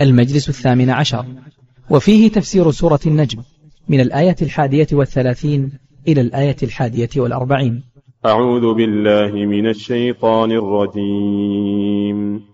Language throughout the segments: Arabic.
المجلس الثامن عشر. وفيه تفسير سورة النجم من الآية الحادية والثلاثين إلى الآية الحادية والأربعين. أعوذ بالله من الشيطان الرجيم.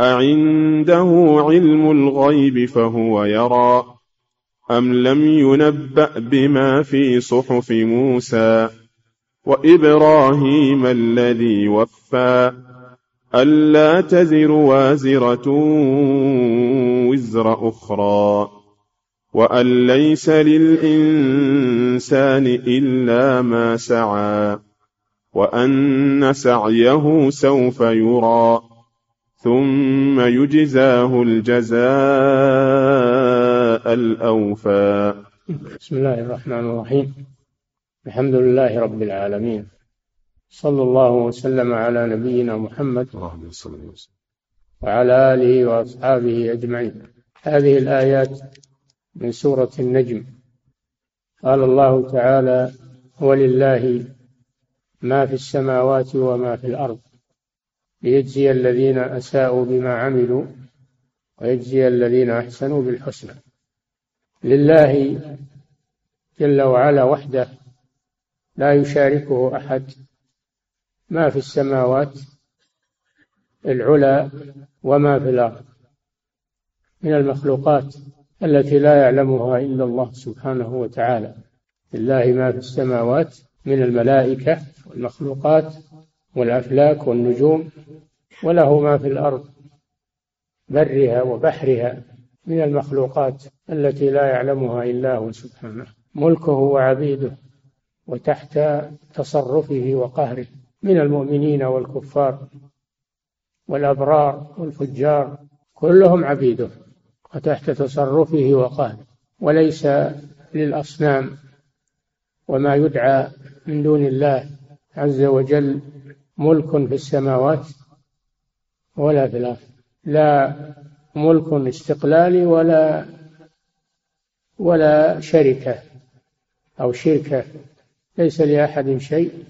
أعنده علم الغيب فهو يرى أم لم ينبأ بما في صحف موسى وإبراهيم الذي وفى ألا تزر وازرة وزر أخرى وأن ليس للإنسان إلا ما سعى وأن سعيه سوف يرى ثم يجزاه الجزاء الأوفى. بسم الله الرحمن الرحيم. الحمد لله رب العالمين. صلى الله وسلم على نبينا محمد وعلى آله وأصحابه أجمعين. هذه الآيات من سورة النجم. قال الله تعالى ولله ما في السماوات وما في الأرض ليجزي الذين أساءوا بما عملوا ويجزي الذين أحسنوا بالحسنى. لله جل وعلا وحده لا يشاركه أحد. ما في السماوات العلى وما في الأرض. من المخلوقات التي لا يعلمها إلا الله سبحانه وتعالى. لله ما في السماوات من الملائكة والمخلوقات والأفلاك والنجوم وله ما في الأرض برها وبحرها من المخلوقات التي لا يعلمها إلا هو سبحانه. ملكه وعبيده وتحت تصرفه وقهره من المؤمنين والكفار والأبرار والفجار كلهم عبيده وتحت تصرفه وقهره. وليس للأصنام وما يدعى من دون الله عز وجل ملك في السماوات ولا في الأرض. لا ملك استقلالي ولا ولا شركة أو شركة. ليس لأحد شيء.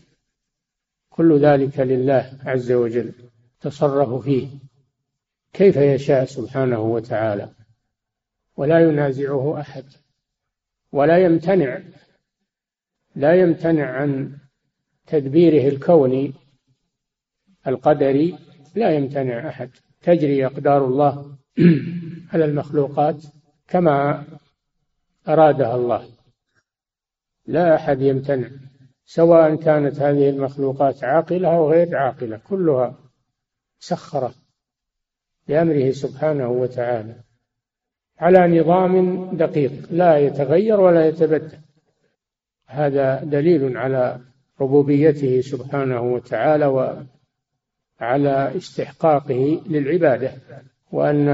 كل ذلك لله عز وجل تصرف فيه كيف يشاء سبحانه وتعالى. ولا ينازعه أحد ولا يمتنع لا يمتنع عن تدبيره الكوني القدري لا يمتنع أحد. تجري أقدار الله على المخلوقات كما أرادها الله. لا أحد يمتنع سواء كانت هذه المخلوقات عاقلة أو غير عاقلة كلها سخرة بأمره سبحانه وتعالى على نظام دقيق لا يتغير ولا يتبدل. هذا دليل على ربوبيته سبحانه وتعالى وعلى استحقاقه للعبادة وأن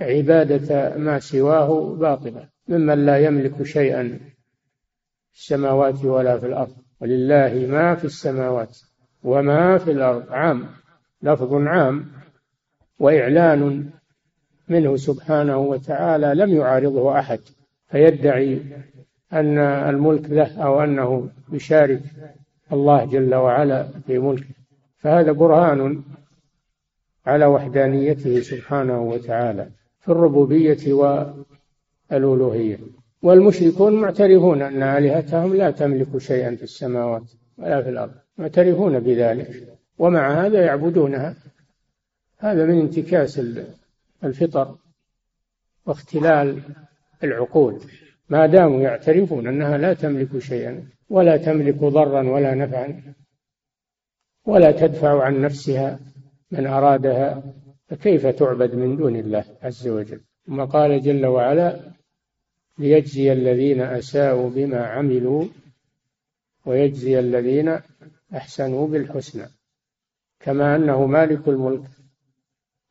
عبادة ما سواه باطلة. ممن لا يملك شيئا في السماوات ولا في الأرض. ولله ما في السماوات وما في الأرض. عام. لفظ عام. وإعلان منه سبحانه وتعالى لم يعارضه أحد. فيدعي أن الملك له أو أنه يشارك الله جل وعلا في ملكه. فهذا برهان على وحدانيته سبحانه وتعالى في الربوبية والألوهية. والمشركون معترفون أن آلهتهم لا تملك شيئا في السماوات ولا في الأرض معترفون بذلك ومع هذا يعبدونها. هذا من انتكاس الفطر واختلال العقول. ما داموا يعترفون أنها لا تملك شيئا ولا تملك ضرا ولا نفعا ولا تدفع عن نفسها من أرادها فكيف تعبد من دون الله عز وجل؟ ثم قال جل وعلا ليجزي الذين أساءوا بما عملوا ويجزي الذين أحسنوا بالحسنى. كما أنه مالك الملك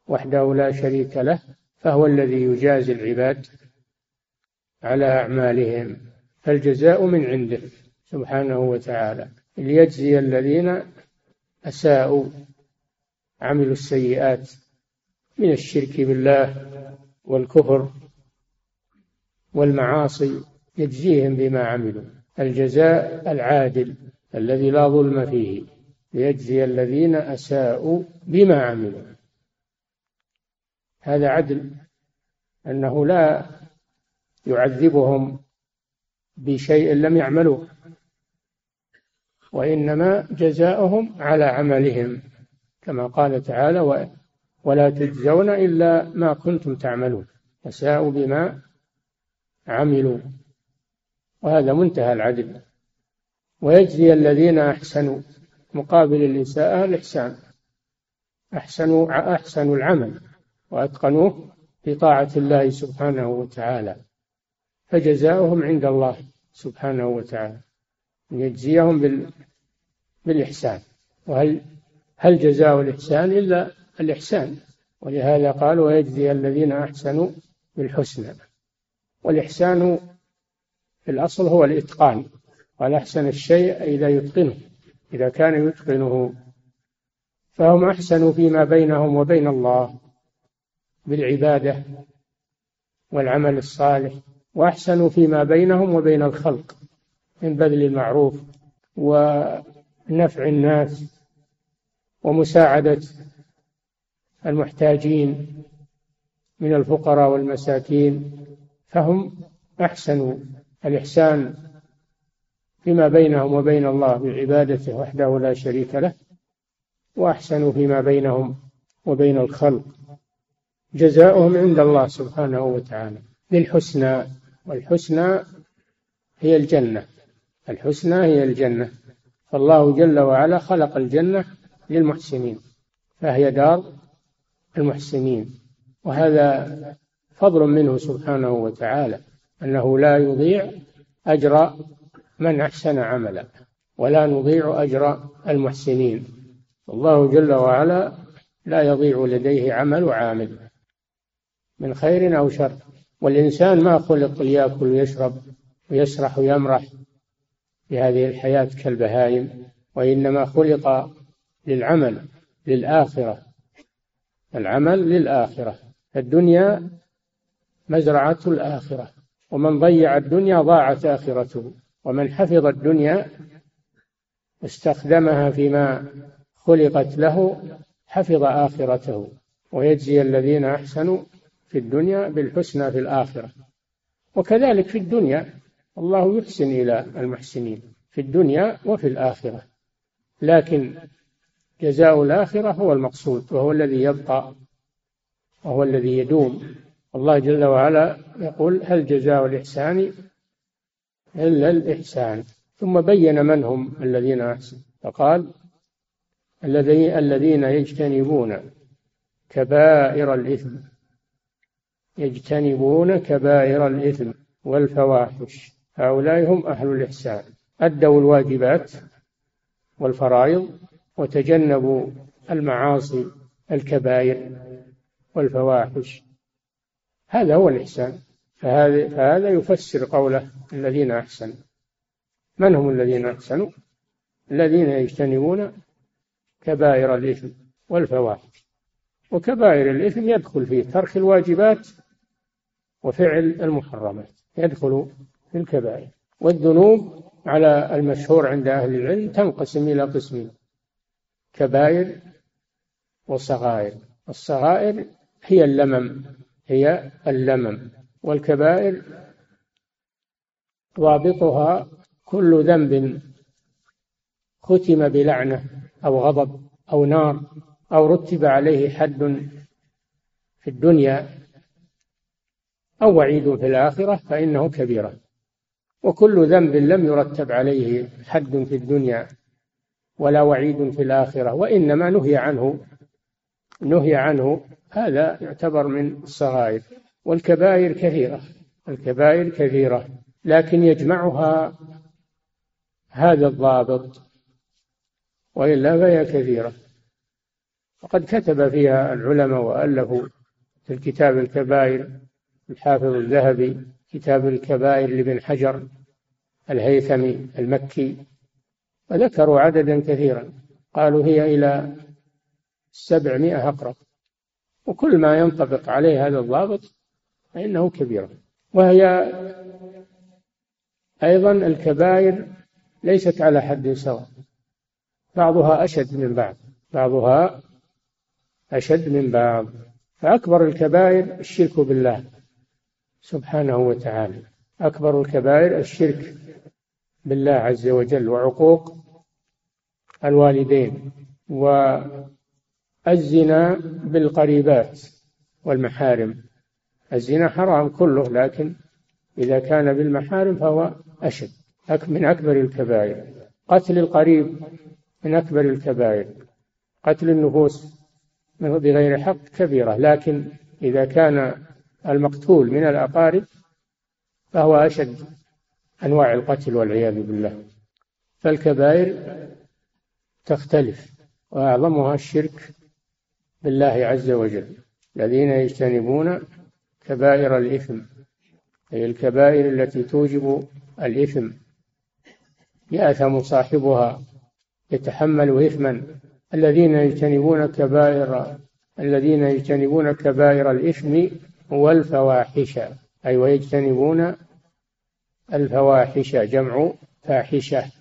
وحده لا شريك له فهو الذي يجازي العباد على أعمالهم فالجزاء من عنده سبحانه وتعالى. ليجزي الذين أساءوا عملوا السيئات من الشرك بالله والكفر والمعاصي يجزيهم بما عملوا. الجزاء العادل الذي لا ظلم فيه ليجزي الذين أساءوا بما عملوا. هذا عدل أنه لا يعذبهم بشيء لم يعملوه. وإنما جزاؤهم على عملهم كما قال تعالى ولا تجزون إلا ما كنتم تعملون أساءوا بما عملوا. وهذا منتهى العدل. ويجزي الذين أحسنوا مقابل الإساءة الإحسان. أحسنوا أحسنوا العمل وأتقنوه بطاعة الله سبحانه وتعالى. فجزاؤهم عند الله سبحانه وتعالى. يجزيهم بال بالإحسان. وهل هل جزاء الإحسان إلا الإحسان؟ ولهذا قال ويجزي الذين أحسنوا بالحسنى. والإحسان في الأصل هو الإتقان. قال أحسن الشيء إذا يتقنه. إذا كان يتقنه فهم أحسنوا فيما بينهم وبين الله بالعبادة والعمل الصالح وأحسنوا فيما بينهم وبين الخلق. من بذل المعروف ونفع الناس ومساعدة المحتاجين من الفقراء والمساكين فهم أحسنوا الإحسان فيما بينهم وبين الله بعبادته وحده لا شريك له وأحسنوا فيما بينهم وبين الخلق. جزاؤهم عند الله سبحانه وتعالى. بالحسنى والحسنى هي الجنة. الحسنى هي الجنة. فالله جل وعلا خلق الجنة للمحسنين فهي دار المحسنين. وهذا فضل منه سبحانه وتعالى أنه لا يضيع أجر من أحسن عملا ولا نضيع أجر المحسنين. الله جل وعلا لا يضيع لديه عمل عامل من خير أو شر. والإنسان ما خلق ليأكل ويشرب ويسرح ويمرح في هذه الحياة كالبهائم وإنما خلق للعمل للآخرة. العمل للآخرة. الدنيا مزرعة الآخرة. ومن ضيع الدنيا ضاعت آخرته. ومن حفظ الدنيا استخدمها فيما خلقت له حفظ آخرته. ويجزي الذين أحسنوا في الدنيا بالحسنى في الآخرة. وكذلك في الدنيا. الله يحسن إلى المحسنين في الدنيا وفي الآخرة. لكن جزاء الآخرة هو المقصود وهو الذي يبقى وهو الذي يدوم. الله جل وعلا يقول هل جزاء الإحسان إلا الإحسان؟ ثم بين من هم الذين أحسنوا فقال الذين يجتنبون كبائر الإثم يجتنبون كبائر الإثم والفواحش. هؤلاء هم أهل الإحسان أدوا الواجبات والفرائض وتجنبوا المعاصي الكبائر والفواحش. هذا هو الإحسان. فهذا, فهذا يفسر قوله الذين أحسنوا. من هم الذين أحسنوا؟ الذين يجتنبون كبائر الإثم والفواحش. وكبائر الإثم يدخل فيه ترك الواجبات وفعل المحرمات يدخل في الكبائر. والذنوب على المشهور عند أهل العلم تنقسم إلى قسمين كبائر وصغائر. الصغائر هي اللمم هي اللمم. والكبائر ضابطها كل ذنب ختم بلعنة أو غضب أو نار أو رتب عليه حد في الدنيا أو وعيد في الآخرة فإنه كبيرة. وكل ذنب لم يرتب عليه حد في الدنيا ولا وعيد في الآخرة وإنما نهي عنه نهي عنه هذا يعتبر من الصغائر. والكبائر كثيرة الكبائر كثيرة لكن يجمعها هذا الضابط وإلا فهي كثيرة. وقد كتب فيها العلماء وألفوا في الكتاب الكبائر الحافظ الذهبي كتاب الكبائر لابن حجر الهيثمي المكي وذكروا عددا كثيرا. قالوا هي إلى سبعمائة أقرب. وكل ما ينطبق عليه هذا الضابط فإنه كبيرة وهي أيضا الكبائر ليست على حد سواء. بعضها أشد من بعض. بعضها أشد من بعض. فأكبر الكبائر الشرك بالله. سبحانه وتعالى. أكبر الكبائر الشرك بالله عز وجل وعقوق الوالدين والزنا بالقريبات والمحارم. الزنا حرام كله لكن إذا كان بالمحارم فهو أشد. من أكبر الكبائر. قتل القريب من أكبر الكبائر. قتل النفوس بغير حق كبيرة. لكن إذا كان المقتول من الأقارب فهو أشد أنواع القتل والعياذ بالله. فالكبائر تختلف وأعظمها الشرك بالله عز وجل. الذين يجتنبون كبائر الإثم أي الكبائر التي توجب الإثم يأثم صاحبها يتحمل إثما. الذين يجتنبون كبائر الذين يجتنبون كبائر الإثم والفواحش أي ويجتنبون الفواحش جمع فاحشة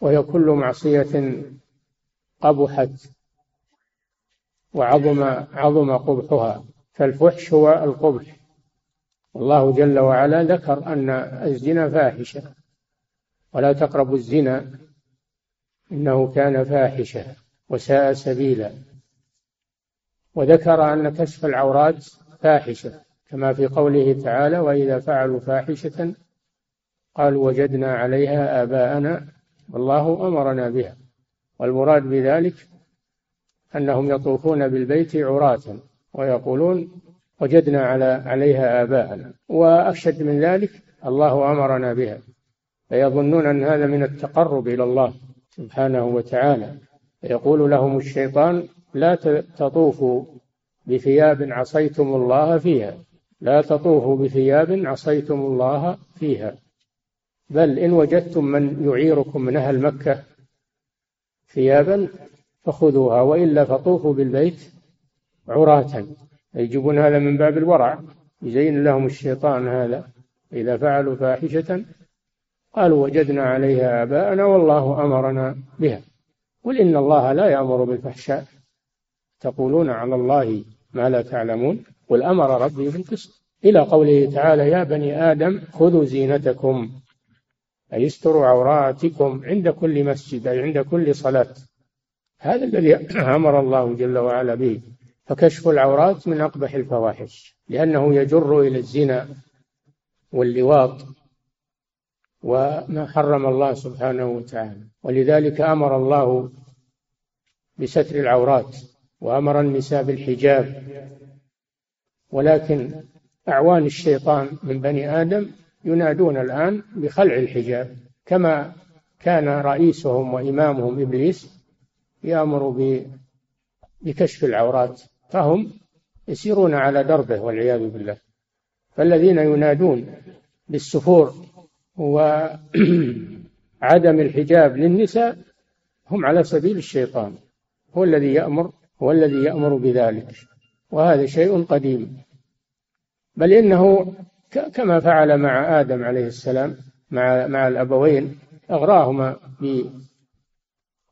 وهي كل معصية قبحت وعظم عظم قبحها فالفحش هو القبح. الله جل وعلا ذكر أن الزنا فاحشة ولا تقربوا الزنا إنه كان فاحشة وساء سبيلا. وذكر أن كشف العورات فاحشة كما في قوله تعالى وإذا فعلوا فاحشة قالوا وجدنا عليها آباءنا والله أمرنا بها. والمراد بذلك أنهم يطوفون بالبيت عراة ويقولون وجدنا على عليها آباءنا. وأشد من ذلك الله أمرنا بها. فيظنون أن هذا من التقرب إلى الله سبحانه وتعالى. يقول لهم الشيطان لا تطوفوا بثياب عصيتم الله فيها. لا تطوفوا بثياب عصيتم الله فيها. بل إن وجدتم من يعيركم من أهل مكة ثيابا فخذوها وإلا فطوفوا بالبيت عراة. يجيبون هذا من باب الورع. يزين لهم الشيطان هذا. إذا فعلوا فاحشة قالوا وجدنا عليها آباءنا والله أمرنا بها. قل إن الله لا يأمر بالفحشاء. تقولون على الله ما لا تعلمون. قل أمر ربي بالقسط. إلى قوله تعالى يا بني آدم خذوا زينتكم. أي استروا عوراتكم عند كل مسجد أي عند كل صلاة. هذا الذي أمر الله جل وعلا به. فكشف العورات من أقبح الفواحش لأنه يجر إلى الزنا واللواط وما حرم الله سبحانه وتعالى. ولذلك أمر الله بستر العورات. وأمر النساء بالحجاب. ولكن أعوان الشيطان من بني آدم ينادون الآن بخلع الحجاب. كما كان رئيسهم وإمامهم إبليس يأمر بكشف العورات. فهم يسيرون على دربه والعياذ بالله. فالذين ينادون بالسفور وعدم الحجاب للنساء هم على سبيل الشيطان. هو الذي يأمر هو الذي يأمر بذلك. وهذا شيء قديم. بل إنه كما فعل مع آدم عليه السلام مع مع الأبوين أغراهما ب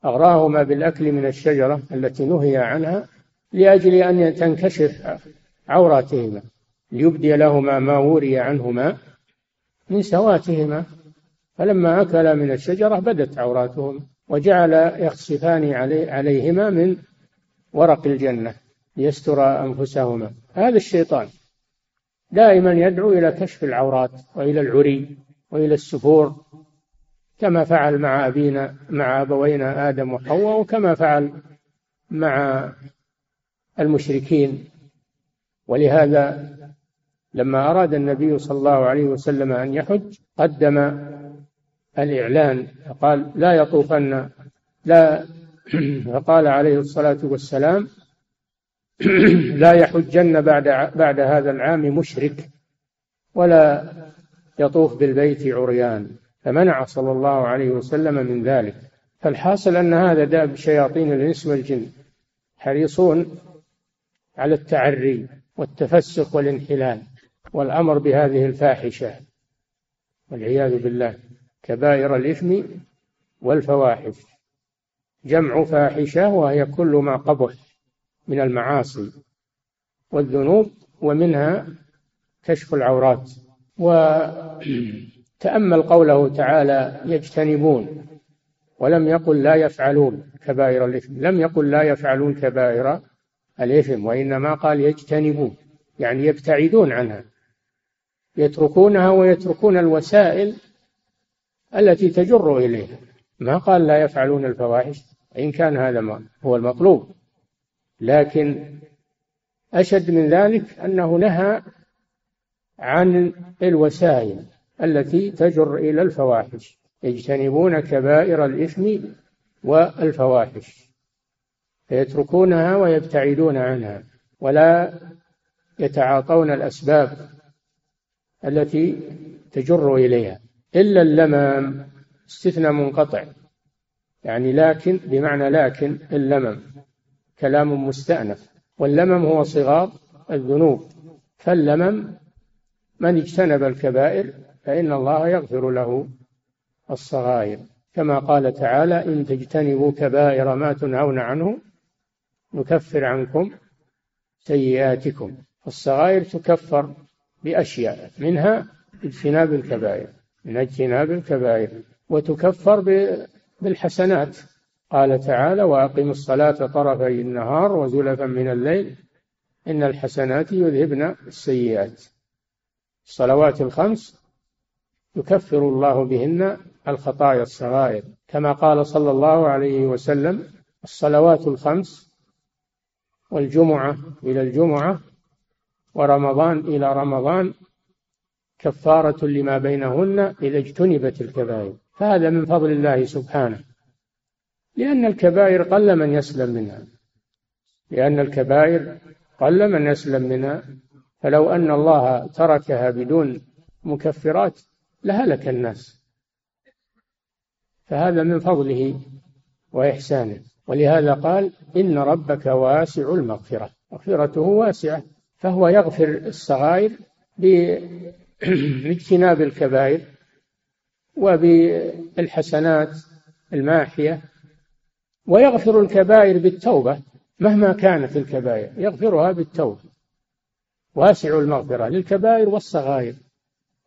أغراهما بالأكل من الشجرة التي نهي عنها لأجل أن تنكشف عوراتهما ليبدي لهما ما وري عنهما من سواتهما. فلما أكلا من الشجرة بدت عوراتهما وجعل يخسفان علي عليهما من ورق الجنة ليستر أنفسهما. هذا الشيطان دائما يدعو إلى كشف العورات وإلى العري وإلى السفور كما فعل مع أبينا مع أبوينا آدم وحواء وكما فعل مع المشركين. ولهذا لما أراد النبي صلى الله عليه وسلم أن يحج قدم الإعلان قال لا يطوفن لا فقال عليه الصلاة والسلام لا يحجن بعد بعد هذا العام مشرك ولا يطوف بالبيت عريان فمنع صلى الله عليه وسلم من ذلك. فالحاصل أن هذا داب شياطين الإنس والجن حريصون على التعري والتفسق والانحلال والأمر بهذه الفاحشة والعياذ بالله كبائر الإثم والفواحش. جمع فاحشة وهي كل ما قبح من المعاصي والذنوب ومنها كشف العورات. وتأمل قوله تعالى يجتنبون ولم يقل لا يفعلون كبائر الإثم. لم يقل لا يفعلون كبائر الإثم وإنما قال يجتنبون يعني يبتعدون عنها. يتركونها ويتركون الوسائل التي تجر إليها. ما قال لا يفعلون الفواحش؟ إن كان هذا ما هو المطلوب. لكن أشد من ذلك أنه نهى عن الوسائل التي تجر إلى الفواحش. يجتنبون كبائر الإثم والفواحش. فيتركونها ويبتعدون عنها. ولا يتعاطون الأسباب التي تجر إليها. إلا اللمم استثنى منقطع. يعني لكن بمعنى لكن اللمم. كلام مستأنف. واللمم هو صغار الذنوب. فاللمم من اجتنب الكبائر فإن الله يغفر له الصغائر. كما قال تعالى إن تجتنبوا كبائر ما تنهون عنه نكفر عنكم سيئاتكم. الصغائر تكفر بأشياء منها اجتناب الكبائر. من اجتناب الكبائر. وتكفر بالحسنات. قال تعالى وأقم الصلاة طرفي النهار وزلفا من الليل إن الحسنات يذهبن السيئات. الصلوات الخمس يكفر الله بهن الخطايا الصغائر. كما قال صلى الله عليه وسلم الصلوات الخمس والجمعة إلى الجمعة ورمضان إلى رمضان كفارة لما بينهن إذا اجتنبت الكبائر. فهذا من فضل الله سبحانه. لأن الكبائر قل من يسلم منها. لأن الكبائر قل من يسلم منها. فلو أن الله تركها بدون مكفرات لهلك الناس. فهذا من فضله وإحسانه. ولهذا قال إن ربك واسع المغفرة. مغفرته واسعة. فهو يغفر الصغائر باجتناب الكبائر. وبالحسنات الماحية ويغفر الكبائر بالتوبة مهما كانت الكبائر يغفرها بالتوبة. واسع المغفرة للكبائر والصغائر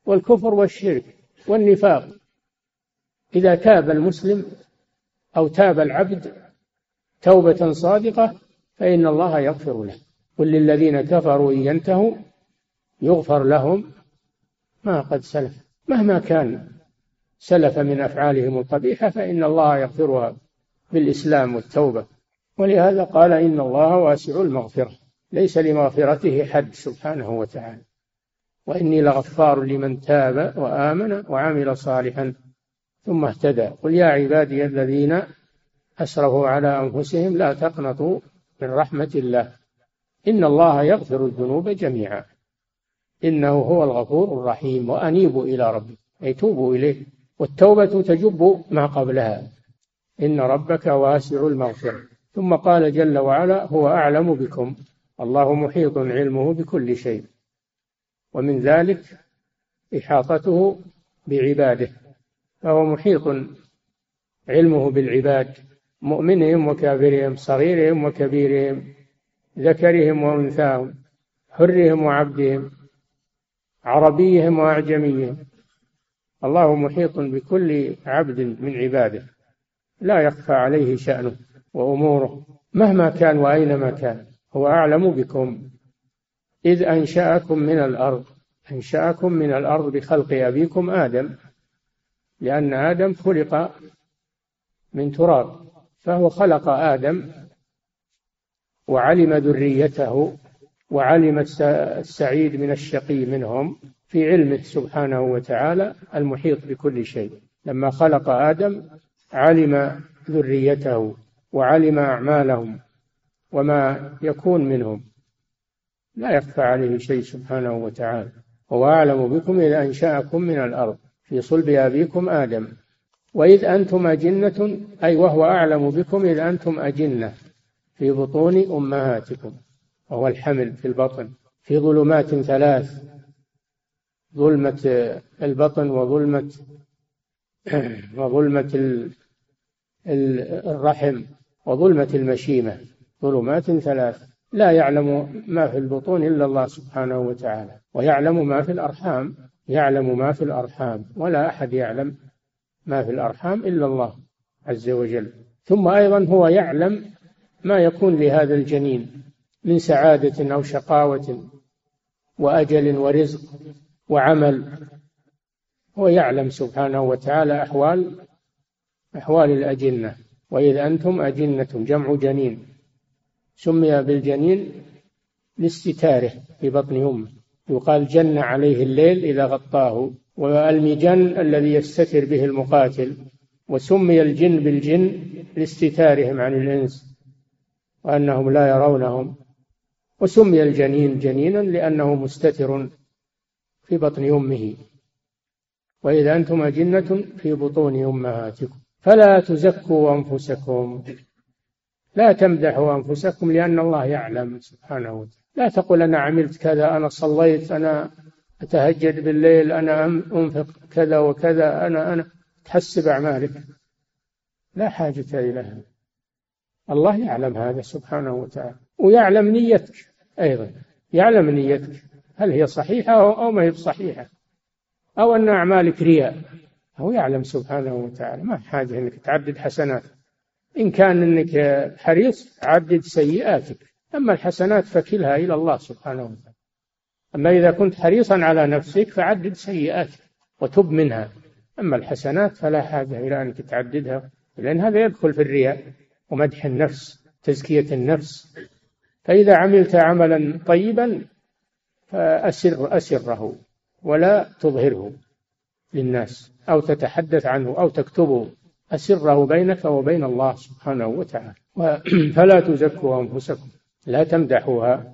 والكفر والشرك والنفاق. إذا تاب المسلم أو تاب العبد توبة صادقة فإن الله يغفر له. قل للذين كفروا إن ينتهوا يغفر لهم ما قد سلف مهما كان سلف من أفعالهم القبيحة فإن الله يغفرها بالإسلام والتوبة. ولهذا قال إن الله واسع المغفرة ليس لمغفرته حد سبحانه وتعالى. وإني لغفار لمن تاب وآمن وعمل صالحا ثم اهتدى. قل يا عبادي الذين أسرفوا على أنفسهم لا تقنطوا من رحمة الله. إن الله يغفر الذنوب جميعا. إنه هو الغفور الرحيم. وأنيبوا إلى ربكم أي توبوا إليه. والتوبة تجب ما قبلها. إن ربك واسع المغفرة. ثم قال جل وعلا هو أعلم بكم. الله محيط علمه بكل شيء. ومن ذلك إحاطته بعباده. فهو محيط علمه بالعباد مؤمنهم وكافرهم صغيرهم وكبيرهم ذكرهم وأنثاهم حرهم وعبدهم عربيهم وأعجميهم. الله محيط بكل عبد من عباده لا يخفى عليه شأنه وأموره مهما كان وأينما كان هو أعلم بكم. إذ أنشأكم من الأرض أنشأكم من الأرض بخلق أبيكم آدم لأن آدم خلق من تراب فهو خلق آدم وعلم ذريته وعلم السعيد من الشقي منهم. في علمه سبحانه وتعالى المحيط بكل شيء. لما خلق آدم علم ذريته وعلم أعمالهم وما يكون منهم لا يخفى عليه شيء سبحانه وتعالى. هو أعلم بكم إذ أنشأكم من الأرض في صلب أبيكم آدم. وإذ أنتم أجنة أي وهو أعلم بكم إذ أنتم أجنة في بطون أمهاتكم. وهو الحمل في البطن في ظلمات ثلاث. ظلمة البطن وظلمة وظلمة الرحم وظلمة المشيمة. ظلمات ثلاث. لا يعلم ما في البطون إلا الله سبحانه وتعالى. ويعلم ما في الأرحام. يعلم ما في الأرحام. ولا أحد يعلم ما في الأرحام إلا الله عز وجل. ثم أيضا هو يعلم ما يكون لهذا الجنين من سعادة أو شقاوة وأجل ورزق. وعمل. هو يعلم سبحانه وتعالى أحوال أحوال الأجنة. وإذ أنتم أجنة جمع جنين. سمي بالجنين لاستتاره في بطن أمه يقال جن عليه الليل إذا غطاه. والمجن الذي يستتر به المقاتل. وسمي الجن بالجن لاستتارهم عن الإنس. وأنهم لا يرونهم. وسمي الجنين جنينا لأنه مستتر. في بطن أمه. وإذا أنتم أجنة في بطون أمهاتكم. فلا تزكوا أنفسكم. لا تمدحوا أنفسكم لأن الله يعلم سبحانه وتعالى. لا تقول أنا عملت كذا أنا صليت أنا أتهجد بالليل أنا أنفق كذا وكذا أنا أنا تحسب أعمالك. لا حاجة إلى هذا. الله يعلم هذا سبحانه وتعالى. ويعلم نيتك أيضا. يعلم نيتك. هل هي صحيحة أو ما هي صحيحة؟ أو أن أعمالك رياء؟ هو يعلم سبحانه وتعالى. ما حاجة أنك تعدد حسنات. إن كان أنك حريص عدد سيئاتك. أما الحسنات فكلها إلى الله سبحانه وتعالى. أما إذا كنت حريصا على نفسك فعدد سيئاتك وتب منها. أما الحسنات فلا حاجة إلى أنك تعددها لأن هذا يدخل في الرياء ومدح النفس تزكية النفس. فإذا عملت عملا طيبا فأسر أسره ولا تظهره للناس أو تتحدث عنه أو تكتبه. أسره بينك وبين الله سبحانه وتعالى. فلا تزكوا أنفسكم. لا تمدحوها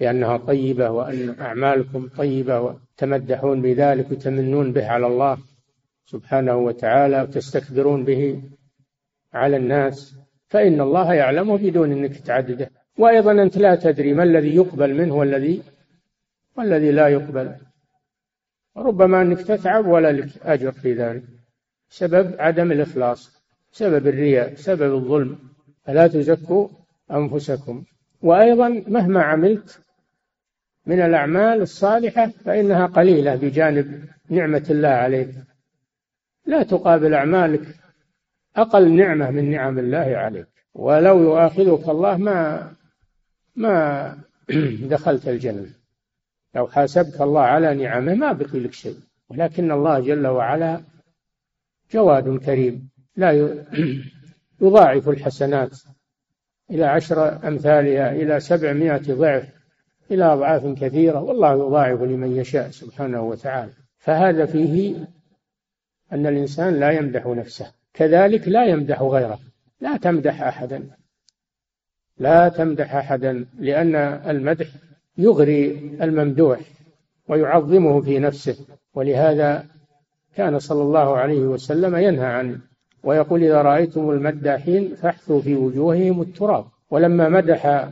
لأنها طيبة وأن أعمالكم طيبة وتمدحون بذلك وتمنون به على الله سبحانه وتعالى وتستكبرون به على الناس. فإن الله يعلمه بدون أنك تعدده. وأيضا أنت لا تدري ما الذي يقبل منه والذي والذي لا يقبل. ربما أنك تتعب ولا لك أجر في ذلك. سبب عدم الإخلاص سبب الرياء سبب الظلم. فلا تزكوا أنفسكم. وأيضا مهما عملت من الأعمال الصالحة فإنها قليلة بجانب نعمة الله عليك. لا تقابل أعمالك أقل نعمة من نعم الله عليك. ولو يؤاخذك الله ما ما دخلت الجنة. لو حاسبك الله على نعمه ما بقي لك شيء. ولكن الله جل وعلا جواد كريم. لا يضاعف الحسنات إلى عشر أمثالها إلى سبعمائة ضعف إلى أضعاف كثيرة. والله يضاعف لمن يشاء سبحانه وتعالى. فهذا فيه أن الإنسان لا يمدح نفسه. كذلك لا يمدح غيره. لا تمدح أحدا. لا تمدح أحدا لأن المدح يغري الممدوح ويعظمه في نفسه ولهذا كان صلى الله عليه وسلم ينهى عنه ويقول إذا رأيتم المداحين فاحثوا في وجوههم التراب. ولما مدح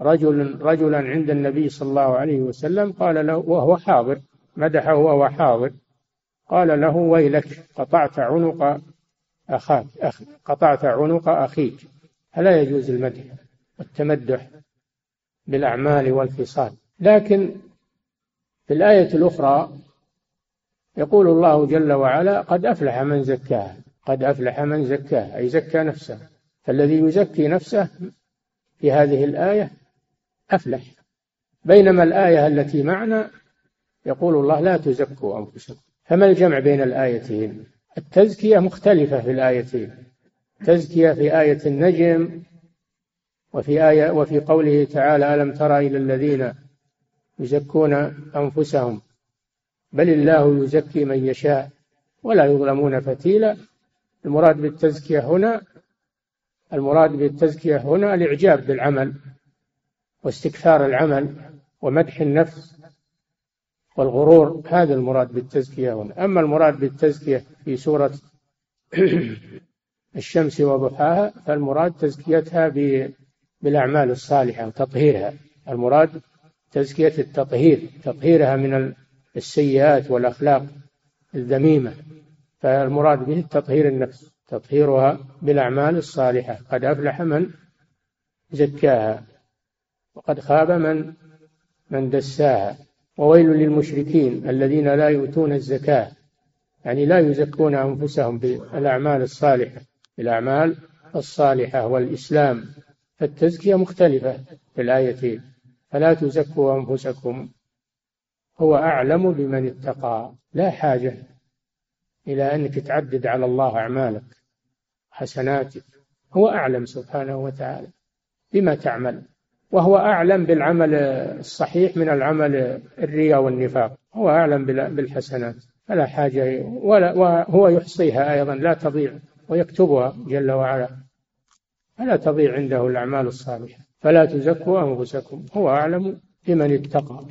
رجل رجلا عند النبي صلى الله عليه وسلم قال له وهو حاضر مدحه وهو حاضر قال له ويلك قطعت عنق أخاك أخ قطعت عنق أخيك فلا يجوز المدح والتمدح؟ بالأعمال والخصال لكن في الآية الأخرى يقول الله جل وعلا قد أفلح من زكاها قد أفلح من زكاها أي زكى نفسه. فالذي يزكي نفسه في هذه الآية أفلح. بينما الآية التي معنا يقول الله لا تزكوا أنفسكم. فما الجمع بين الآيتين؟ التزكية مختلفة في الآيتين. تزكية في آية النجم وفي آية وفي قوله تعالى ألم تر إلى الذين يزكون أنفسهم؟ بل الله يزكي من يشاء ولا يظلمون فتيلا. المراد بالتزكية هنا المراد بالتزكية هنا الإعجاب بالعمل واستكثار العمل ومدح النفس والغرور. هذا المراد بالتزكية هنا. أما المراد بالتزكية في سورة الشمس وضحاها فالمراد تزكيتها بالأعمال الصالحة وتطهيرها. المراد تزكية التطهير. تطهيرها من السيئات والأخلاق الذميمة. فالمراد به تطهير النفس. تطهيرها بالأعمال الصالحة. قد أفلح من زكاها. وقد خاب من من دساها. وويل للمشركين الذين لا يؤتون الزكاة. يعني لا يزكون أنفسهم بالأعمال الصالحة. بالأعمال الصالحة والإسلام. فالتزكية مختلفة في الآيتين فلا تزكوا أنفسكم. هو أعلم بمن اتقى. لا حاجة إلى أنك تعدد على الله أعمالك حسناتك. هو أعلم سبحانه وتعالى بما تعمل. وهو أعلم بالعمل الصحيح من العمل الرياء والنفاق. هو أعلم بالحسنات. فلا حاجة. ولا وهو يحصيها أيضا. لا تضيع. ويكتبها جل وعلا. فلا تضيع عنده الأعمال الصالحة. فلا تزكوا أنفسكم. هو أعلم بمن اتقى.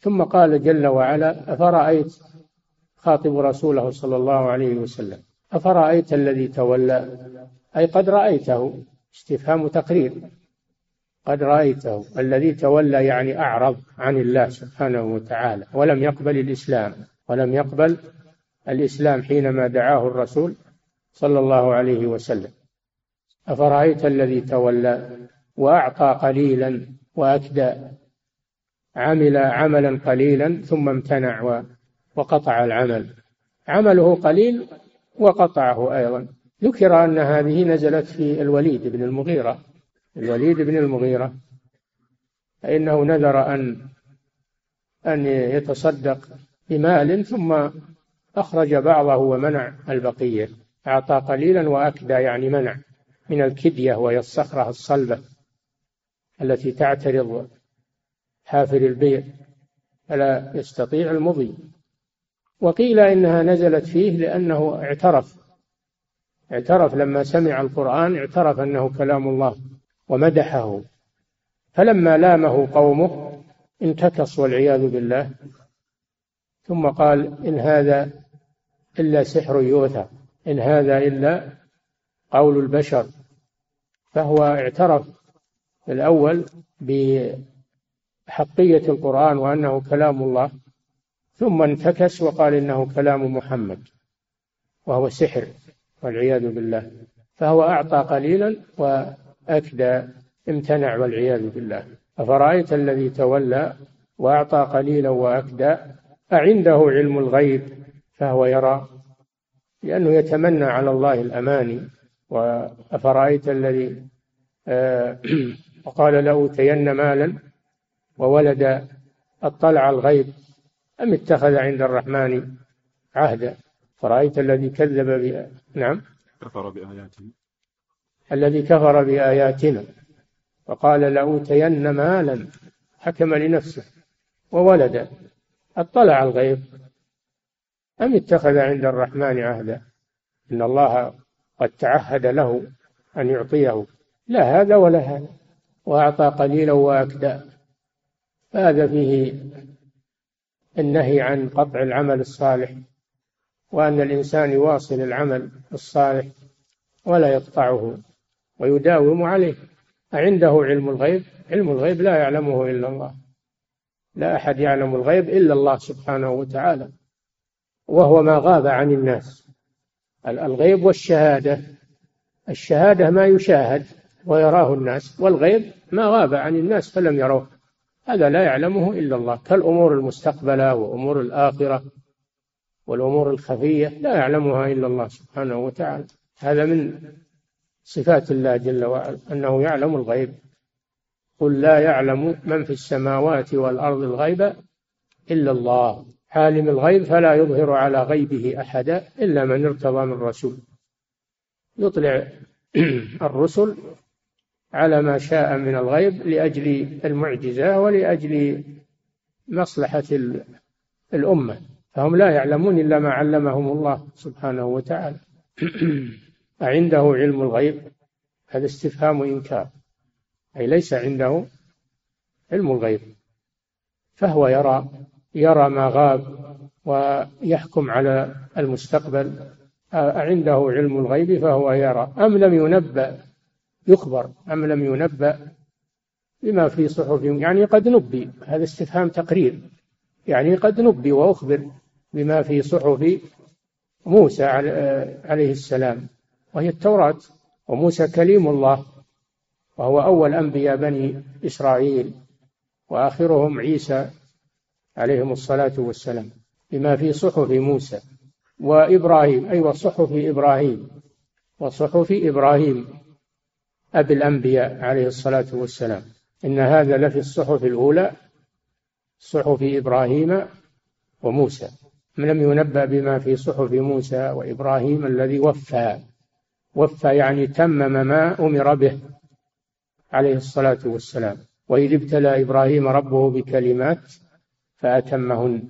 ثم قال جل وعلا أفرأيت خاطب رسوله صلى الله عليه وسلم. أفرأيت الذي تولى؟ أي قد رأيته. استفهام تقرير قد رأيته. الذي تولى يعني أعرض عن الله سبحانه وتعالى ولم يقبل الإسلام. ولم يقبل الإسلام حينما دعاه الرسول صلى الله عليه وسلم. أفرأيت الذي تولى وأعطى قليلا وأكدى عمل عملا قليلا ثم امتنع وقطع العمل. عمله قليل وقطعه أيضا. ذكر أن هذه نزلت في الوليد بن المغيرة. الوليد بن المغيرة. فإنه نذر أن أن يتصدق بمال ثم أخرج بعضه ومنع البقية. أعطى قليلا وأكدى يعني منع. من الكدية وهي الصخرة الصلبة التي تعترض حافر البير فلا يستطيع المضي. وقيل إنها نزلت فيه لأنه اعترف اعترف لما سمع القرآن اعترف أنه كلام الله ومدحه. فلما لامه قومه انتكص والعياذ بالله. ثم قال إن هذا إلا سحر يؤثر إن هذا إلا قول البشر فهو اعترف الأول بحقية القرآن وأنه كلام الله ثم انتكس وقال إنه كلام محمد وهو سحر والعياذ بالله. فهو أعطى قليلا وأكدى امتنع والعياذ بالله. أفرأيت الذي تولى وأعطى قليلا وأكدى؟ أعنده علم الغيب؟ فهو يرى لأنه يتمنى على الله الأماني وأفرأيت الذي آه، وقال لأوتين مالا وولد اطلع الغيب أم اتخذ عند الرحمن عهدا؟ فرأيت الذي كذب ب... نعم؟ كفر بآياتنا. الذي كفر بآياتنا. وقال لأوتين مالا حكم لنفسه وولدا اطلع الغيب أم اتخذ عند الرحمن عهدا؟ إن الله قد تعهد له أن يعطيه. لا هذا ولا هذا. وأعطى قليلا وأكدى هذا فيه النهي عن قطع العمل الصالح وأن الإنسان يواصل العمل الصالح ولا يقطعه ويداوم عليه. أعنده علم الغيب؟ علم الغيب لا يعلمه إلا الله. لا أحد يعلم الغيب إلا الله سبحانه وتعالى. وهو ما غاب عن الناس. الغيب والشهادة. الشهادة ما يشاهد ويراه الناس والغيب ما غاب عن الناس فلم يروه. هذا لا يعلمه إلا الله. كالأمور المستقبلة وأمور الآخرة والأمور الخفية لا يعلمها إلا الله سبحانه وتعالى. هذا من صفات الله جل وعلا أنه يعلم الغيب. قل لا يعلم من في السماوات والأرض الغيب إلا الله. عالم الغيب فلا يظهر على غيبه أحدا إلا من ارتضى من رسول. يطلع الرسل على ما شاء من الغيب لأجل المعجزة ولأجل مصلحة الأمة. فهم لا يعلمون إلا ما علمهم الله سبحانه وتعالى. أعنده علم الغيب؟ هذا استفهام إنكار. أي ليس عنده علم الغيب. فهو يرى يرى ما غاب ويحكم على المستقبل أعنده علم الغيب فهو يرى. أم لم ينبأ؟ يخبر. أم لم ينبأ بما في صحف؟ يعني قد نبي. هذا استفهام تقرير. يعني قد نبي وأخبر بما في صحف موسى عليه السلام وهي التوراة. وموسى كليم الله وهو أول أنبياء بني إسرائيل. وآخرهم عيسى. عليهم الصلاة والسلام بما في صحف موسى وإبراهيم أي وصحف إبراهيم وصحف إبراهيم أبي الأنبياء عليه الصلاة والسلام. إن هذا لفي الصحف الأولى صحف إبراهيم وموسى. لم ينبأ بما في صحف موسى وإبراهيم الذي وفى. وفى يعني تمم ما أمر به عليه الصلاة والسلام. وإذ ابتلى إبراهيم ربه بكلمات فأتمهن.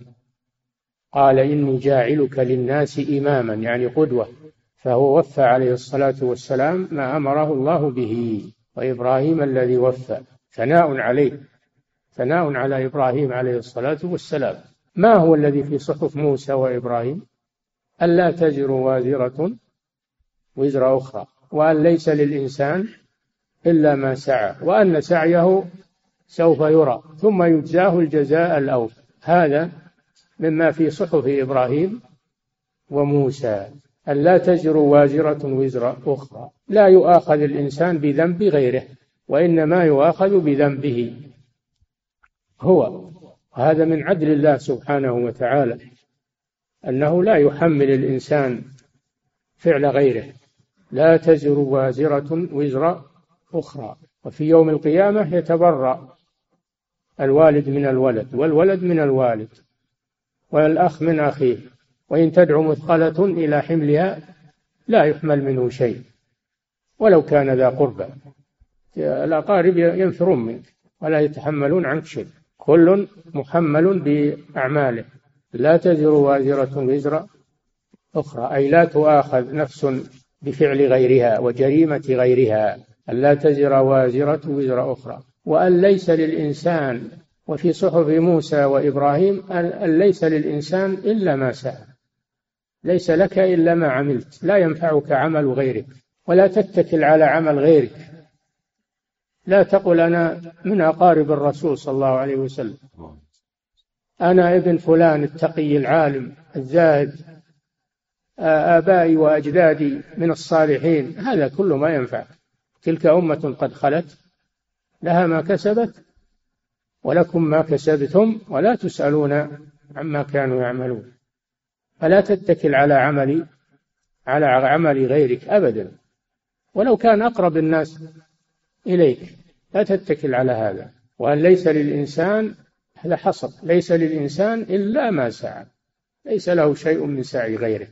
قال إني جاعلك للناس إماما يعني قدوة. فهو وفى عليه الصلاة والسلام ما أمره الله به. وإبراهيم الذي وفى. ثناء عليه. ثناء على إبراهيم عليه الصلاة والسلام. ما هو الذي في صحف موسى وإبراهيم؟ ألا تزر وازرة وزر أخرى وأن ليس للإنسان إلا ما سعى وأن سعيه سوف يرى ثم يجزاه الجزاء الأوفى. هذا مما في صحف إبراهيم وموسى أن لا تزر وازرة وزر أخرى. لا يؤاخذ الإنسان بذنب غيره وإنما يؤاخذ بذنبه هو. هذا من عدل الله سبحانه وتعالى أنه لا يحمل الإنسان فعل غيره. لا تزر وازرة وزر أخرى. وفي يوم القيامة يتبرأ الوالد من الولد والولد من الوالد والأخ من أخيه وإن تدعو مثقلة إلى حملها لا يحمل منه شيء ولو كان ذا قربى. الأقارب ينفرون منك ولا يتحملون عنك شيء. كل محمل بأعماله. لا تزر وازرة وزر أخرى. أي لا تؤاخذ نفس بفعل غيرها وجريمة غيرها. ألا تزر وازرة وزر أخرى. وأن ليس للإنسان وفي صحف موسى وإبراهيم أن ليس للإنسان إلا ما سعى. ليس لك إلا ما عملت لا ينفعك عمل غيرك ولا تتكل على عمل غيرك. لا تقل أنا من أقارب الرسول صلى الله عليه وسلم. أنا ابن فلان التقي العالم الزاهد آبائي وأجدادي من الصالحين هذا كله ما ينفع. تلك أمة قد خلت. لها ما كسبت ولكم ما كسبتم ولا تسألون عما كانوا يعملون. فلا تتكل على عمل على عمل غيرك أبدا. ولو كان أقرب الناس إليك لا تتكل على هذا. وأن ليس للإنسان هذا حصر. ليس للإنسان إلا ما سعى. ليس له شيء من سعي غيره.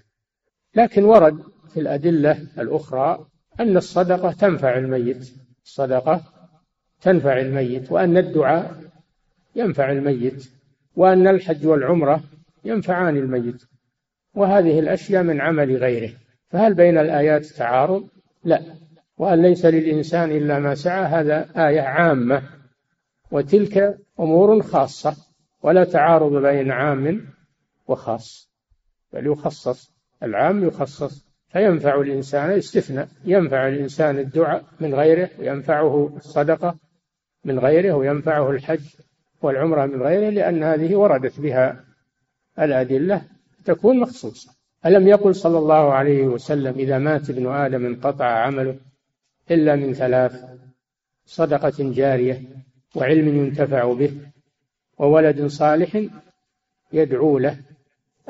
لكن ورد في الأدلة الأخرى أن الصدقة تنفع الميت. الصدقة تنفع الميت وأن الدعاء ينفع الميت وأن الحج والعمرة ينفعان الميت. وهذه الأشياء من عمل غيره. فهل بين الآيات تعارض؟ لا. وأن ليس للإنسان إلا ما سعى هذا آية عامة. وتلك أمور خاصة ولا تعارض بين عام وخاص. بل يخصص العام يخصص. فينفع الإنسان استثناء ينفع الإنسان الدعاء من غيره وينفعه الصدقة من غيره وينفعه الحج والعمرة من غيره لأن هذه وردت بها الأدلة تكون مخصوصة. ألم يقل صلى الله عليه وسلم إذا مات ابن آدم انقطع عمله إلا من ثلاث؟ صدقة جارية وعلم ينتفع به وولد صالح يدعو له.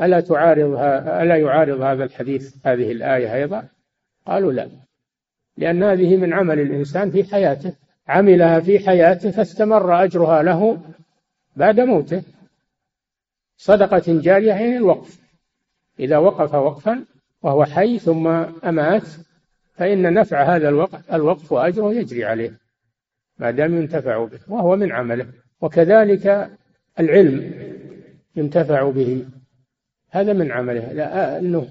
ألا تعارض ألا يعارض هذا الحديث هذه الآية أيضا؟ قالوا لا لأن هذه من عمل الإنسان في حياته. عملها في حياته فاستمر أجرها له بعد موته. صدقة جارية يعني الوقف. إذا وقف وقفا وهو حي ثم أمات فإن نفع هذا الوقف الوقف وأجره يجري عليه ما دام ينتفع به وهو من عمله. وكذلك العلم ينتفع به. هذا من عمله. لا أنه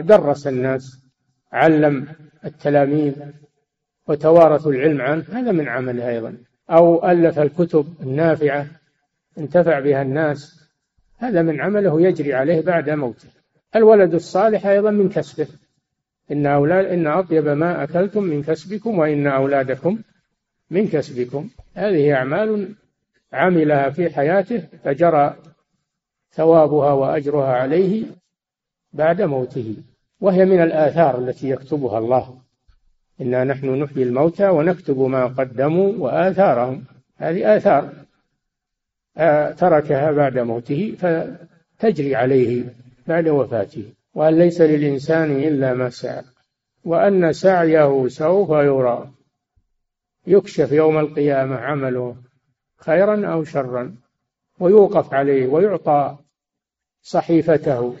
درس الناس علم التلاميذ وتوارثوا العلم عنه هذا من عمله أيضا. أو ألف الكتب النافعة انتفع بها الناس هذا من عمله يجري عليه بعد موته. الولد الصالح أيضا من كسبه. إن أولاد إن أطيب ما أكلتم من كسبكم وإن أولادكم من كسبكم. هذه أعمال عملها في حياته فجرى ثوابها وأجرها عليه بعد موته. وهي من الآثار التي يكتبها الله. إنا نحن نحيي الموتى ونكتب ما قدموا وآثارهم. هذه آثار. آه، تركها بعد موته فتجري عليه بعد وفاته. وأن ليس للإنسان إلا ما سعى وأن سعيه سوف يرى. يكشف يوم القيامة عمله خيرا أو شرا. ويوقف عليه ويعطى صحيفته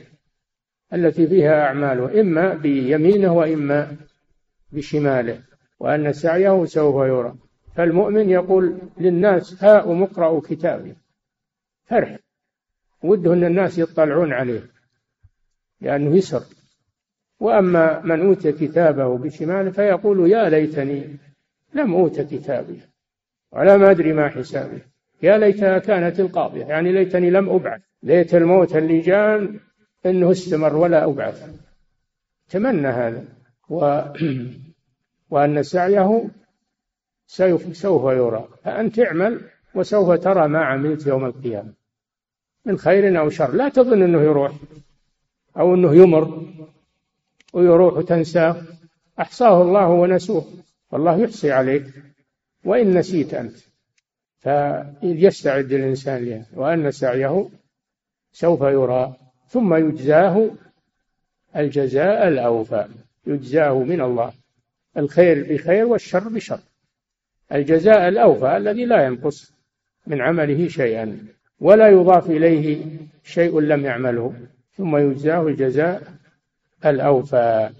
التي فيها أعماله إما بيمينه وإما بشماله وأن سعيه سوف يرى. فالمؤمن يقول للناس هاؤم اقرأوا كتابي. فرح. وده أن الناس يطلعون عليه. لأنه يسر. وأما من أوتي كتابه بشماله فيقول يا ليتني لم أوت كتابي ولا ما أدري ما حسابي. يا ليتها كانت القاضية. يعني ليتني لم أبعث. ليت الموت اللي جاء أنه استمر ولا أبعث. تمنى هذا. و وأن سعيه سوف يرى. فأنت اعمل وسوف ترى ما عملت يوم القيامة. من خير أو شر. لا تظن أنه يروح أو أنه يمر ويروح وتنساه. أحصاه الله ونسوه. والله يحصي عليك. وإن نسيت أنت. فليستعد الإنسان لها. وأن سعيه سوف يرى. ثم يجزاه الجزاء الأوفى. يجزاه من الله. الخير بخير والشر بشر. الجزاء الأوفى الذي لا ينقص من عمله شيئا ولا يضاف إليه شيء لم يعمله ثم يجزاه الجزاء الأوفى.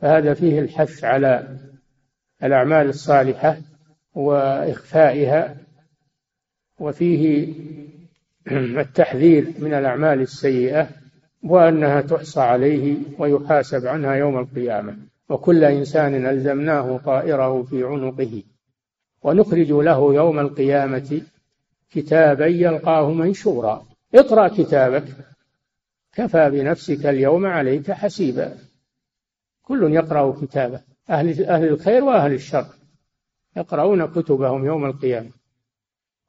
فهذا فيه الحث على الأعمال الصالحة وإخفائها وفيه التحذير من الأعمال السيئة وأنها تحصى عليه ويحاسب عنها يوم القيامة. وكل إنسان ألزمناه طائره في عنقه. ونخرج له يوم القيامة كتابا يلقاه منشورا. اقرأ كتابك. كفى بنفسك اليوم عليك حسيبا. كل يقرأ كتابه. أهل أهل الخير وأهل الشر. يقرؤون كتبهم يوم القيامة.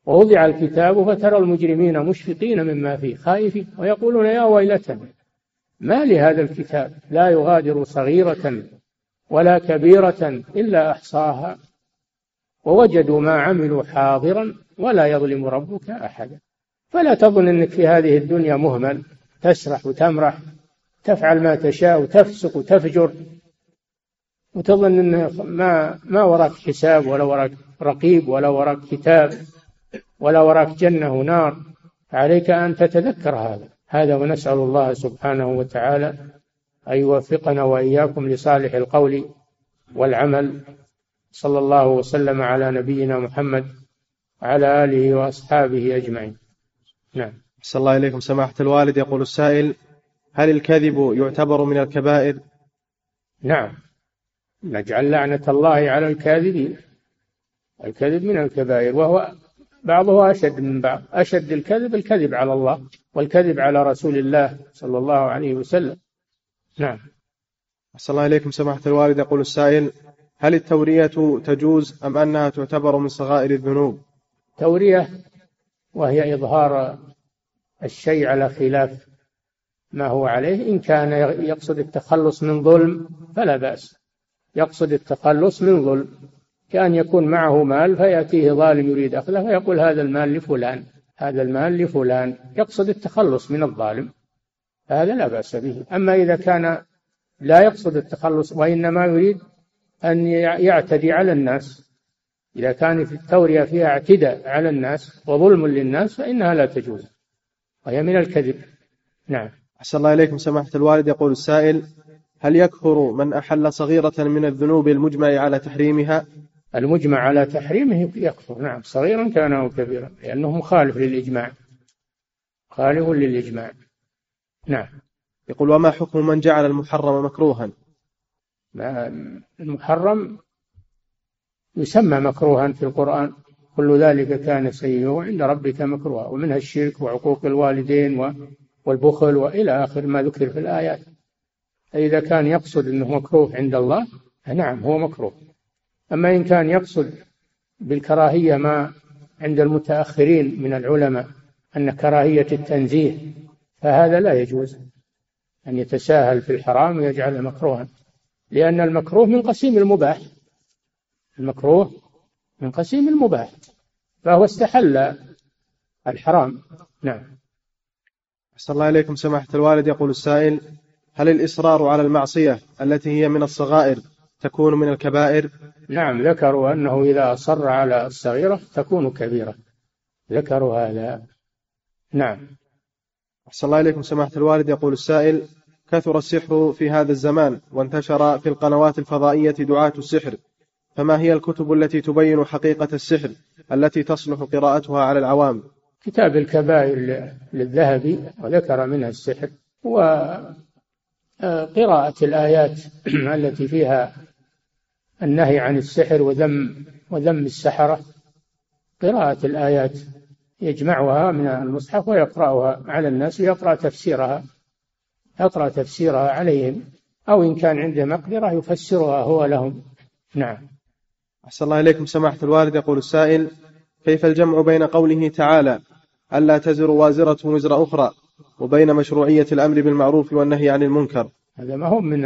ووضع الكتاب فترى المجرمين مشفقين مما فيه خائفين ويقولون يا ويلتنا ما لهذا الكتاب؟ لا يغادر صغيرة ولا كبيرة إلا أحصاها. ووجدوا ما عملوا حاضرا ولا يظلم ربك أحدا فلا تظن أنك في هذه الدنيا مهمل. تسرح وتمرح تفعل ما تشاء وتفسق وتفجر. وتظن أن ما ما وراك حساب ولا وراك رقيب ولا وراك كتاب. ولا وراك جنة ونار عليك أن تتذكر هذا. هذا ونسأل الله سبحانه وتعالى أن يوفقنا وإياكم لصالح القول والعمل. صلى الله وسلم على نبينا محمد وعلى آله وأصحابه أجمعين. نعم. صلى الله إليكم سماحة الوالد يقول السائل هل الكذب يعتبر من الكبائر؟ نعم. نجعل لعنة الله على الكاذبين. الكذب من الكبائر وهو بعضه أشد من بعض. أشد الكذب الكذب على الله والكذب على رسول الله صلى الله عليه وسلم. نعم. أحسن الله إليكم سماحة الوالد. يقول السائل هل التورية تجوز أم أنها تعتبر من صغائر الذنوب؟ تورية وهي إظهار الشيء على خلاف ما هو عليه. إن كان يقصد التخلص من ظلم فلا بأس. يقصد التخلص من ظلم. كأن يكون معه مال فيأتيه ظالم يريد أخذه فيقول هذا المال لفلان هذا المال لفلان. يقصد التخلص من الظالم. هذا لا بأس به. أما إذا كان لا يقصد التخلص وإنما يريد أن يعتدي على الناس. إذا كانت التورية فيها اعتداء على الناس وظلم للناس فإنها لا تجوز. وهي من الكذب. نعم. أحسن الله إليكم سماحة الوالد. يقول السائل هل يكفر من أحل صغيرة من الذنوب المجمع على تحريمها؟ المجمع على تحريمه يكفر. نعم صغيرا كان أو كبيرا لأنه مخالف للإجماع. خالف للإجماع. نعم. يقول وما حكم من جعل المحرم مكروها؟ المحرم يسمى مكروها في القرآن. كل ذلك كان سيئه عند ربك مكروها ومنها الشرك وعقوق الوالدين والبخل وإلى آخر ما ذكر في الآيات. فإذا كان يقصد أنه مكروه عند الله نعم هو مكروه. أما إن كان يقصد بالكراهية ما عند المتأخرين من العلماء أن كراهية التنزيه فهذا لا يجوز أن يتساهل في الحرام ويجعله مكروها لأن المكروه من قسيم المباح. المكروه من قسيم المباح فهو استحل الحرام. نعم. أحسن الله إليكم سماحة الوالد. يقول السائل هل الإصرار على المعصية التي هي من الصغائر تكون من الكبائر؟ نعم ذكروا أنه إذا أصر على الصغيرة تكون كبيرة. ذكروا هذا. نعم. أحسن الله إليكم. سماحة الوالد يقول السائل كثر السحر في هذا الزمان وانتشر في القنوات الفضائية دعاة السحر. فما هي الكتب التي تبين حقيقة السحر التي تصلح قراءتها على العوام؟ كتاب الكبائر للذهبي وذكر منها السحر وقراءة الآيات التي فيها النهي عن السحر وذم وذم السحرة. قراءة الآيات يجمعها من المصحف ويقرأها على الناس ويقرأ تفسيرها. يقرأ تفسيرها عليهم. أو إن كان عنده مقدرة يفسرها هو لهم. نعم. أحسن الله إليكم سماحة الوالد. يقول السائل كيف الجمع بين قوله تعالى ألا تزر وازرة وزر أخرى وبين مشروعية الأمر بالمعروف والنهي عن المنكر؟ هذا ما هو من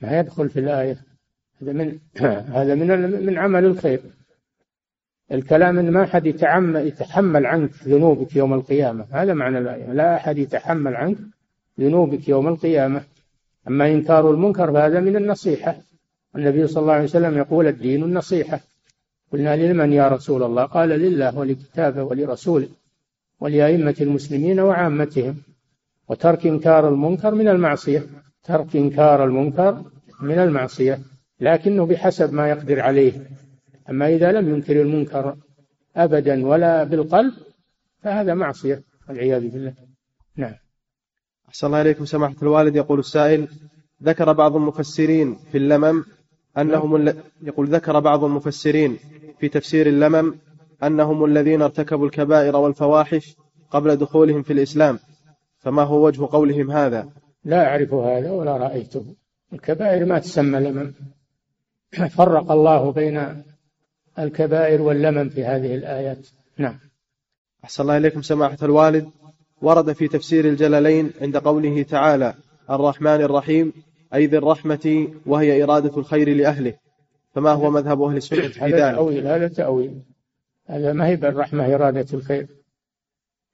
ما يدخل في الآية. هذا من هذا من من عمل الخير. الكلام إن ما أحد يتحمل عنك ذنوبك يوم القيامة هذا معنى الآية. لا أحد يتحمل عنك ذنوبك يوم القيامة. أما إنكار المنكر فهذا من النصيحة. النبي صلى الله عليه وسلم يقول الدين النصيحة. قلنا لمن يا رسول الله؟ قال لله ولكتابه ولرسوله ولأئمة المسلمين وعامتهم. وترك إنكار المنكر من المعصية. ترك إنكار المنكر من المعصية. لكنه بحسب ما يقدر عليه. أما إذا لم ينكر المنكر أبدا ولا بالقلب فهذا معصية والعياذ بالله. نعم. أحسن الله إليكم. سماحة الوالد يقول السائل ذكر بعض المفسرين في اللمم أنهم نعم. يقول ذكر بعض المفسرين في تفسير اللمم أنهم الذين ارتكبوا الكبائر والفواحش قبل دخولهم في الإسلام. فما هو وجه قولهم هذا؟ لا أعرف هذا ولا رأيته. الكبائر ما تسمى لمم. فرق الله بين الكبائر واللمم في هذه الآيات. نعم. أحسن الله إليكم سماحة الوالد. ورد في تفسير الجلالين عند قوله تعالى الرحمن الرحيم أي ذي الرحمة وهي إرادة الخير لأهله. فما هو مذهب أهل السنة في ذلك؟ هذا تأويل هذا تأويل. هذا ما هي بالرحمة إرادة الخير.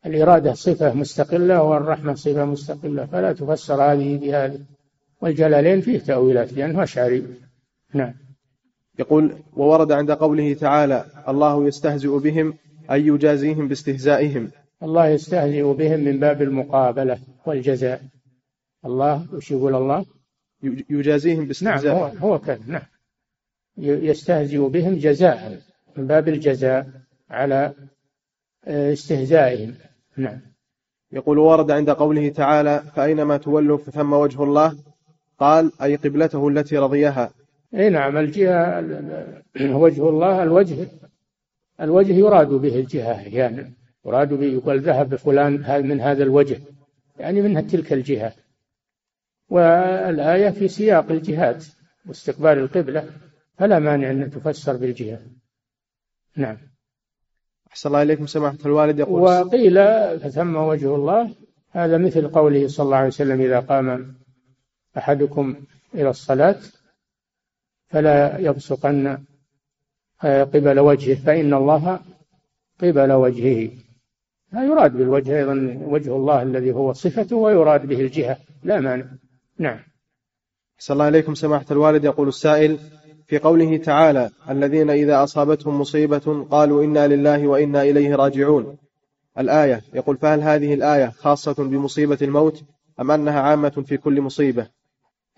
الإرادة صفة مستقلة والرحمة صفة مستقلة. فلا تفسر هذه بهذه. والجلالين فيه تأويلات لأنه أشعري نعم. يقول وورد عند قوله تعالى الله يستهزئ بهم أي يجازيهم باستهزائهم. الله يستهزئ بهم من باب المقابلة والجزاء. الله وش يقول الله يجازيهم باستهزائهم نعم هو, هو كذا نعم. يستهزئ بهم جزاء من باب الجزاء على آه، استهزائهم. نعم. يقول ورد عند قوله تعالى فأينما تولوا فثم وجه الله قال أي قبلته التي رضيها. اي نعم الجهة وجه الله الوجه الوجه يراد به الجهة يعني يراد به يقول ذهب فلان من هذا الوجه يعني منها تلك الجهة. والآية في سياق الجهات واستقبال القبلة فلا مانع أن تفسر بالجهة. نعم. أحسن الله إليكم سماحة الوالد يقول. وقيل فثم وجه الله هذا مثل قوله صلى الله عليه وسلم إذا قام أحدكم إلى الصلاة فلا يبصقن قبل وجهه فإن الله قبل وجهه. لا يراد بالوجه أيضا وجه الله الذي هو صفته ويراد به الجهة. لا مانع. نعم. أحسن الله إليكم سماحة الوالد. يقول السائل في قوله تعالى الذين إذا أصابتهم مصيبة قالوا إنا لله وإنا إليه راجعون. الآية يقول فهل هذه الآية خاصة بمصيبة الموت أم أنها عامة في كل مصيبة؟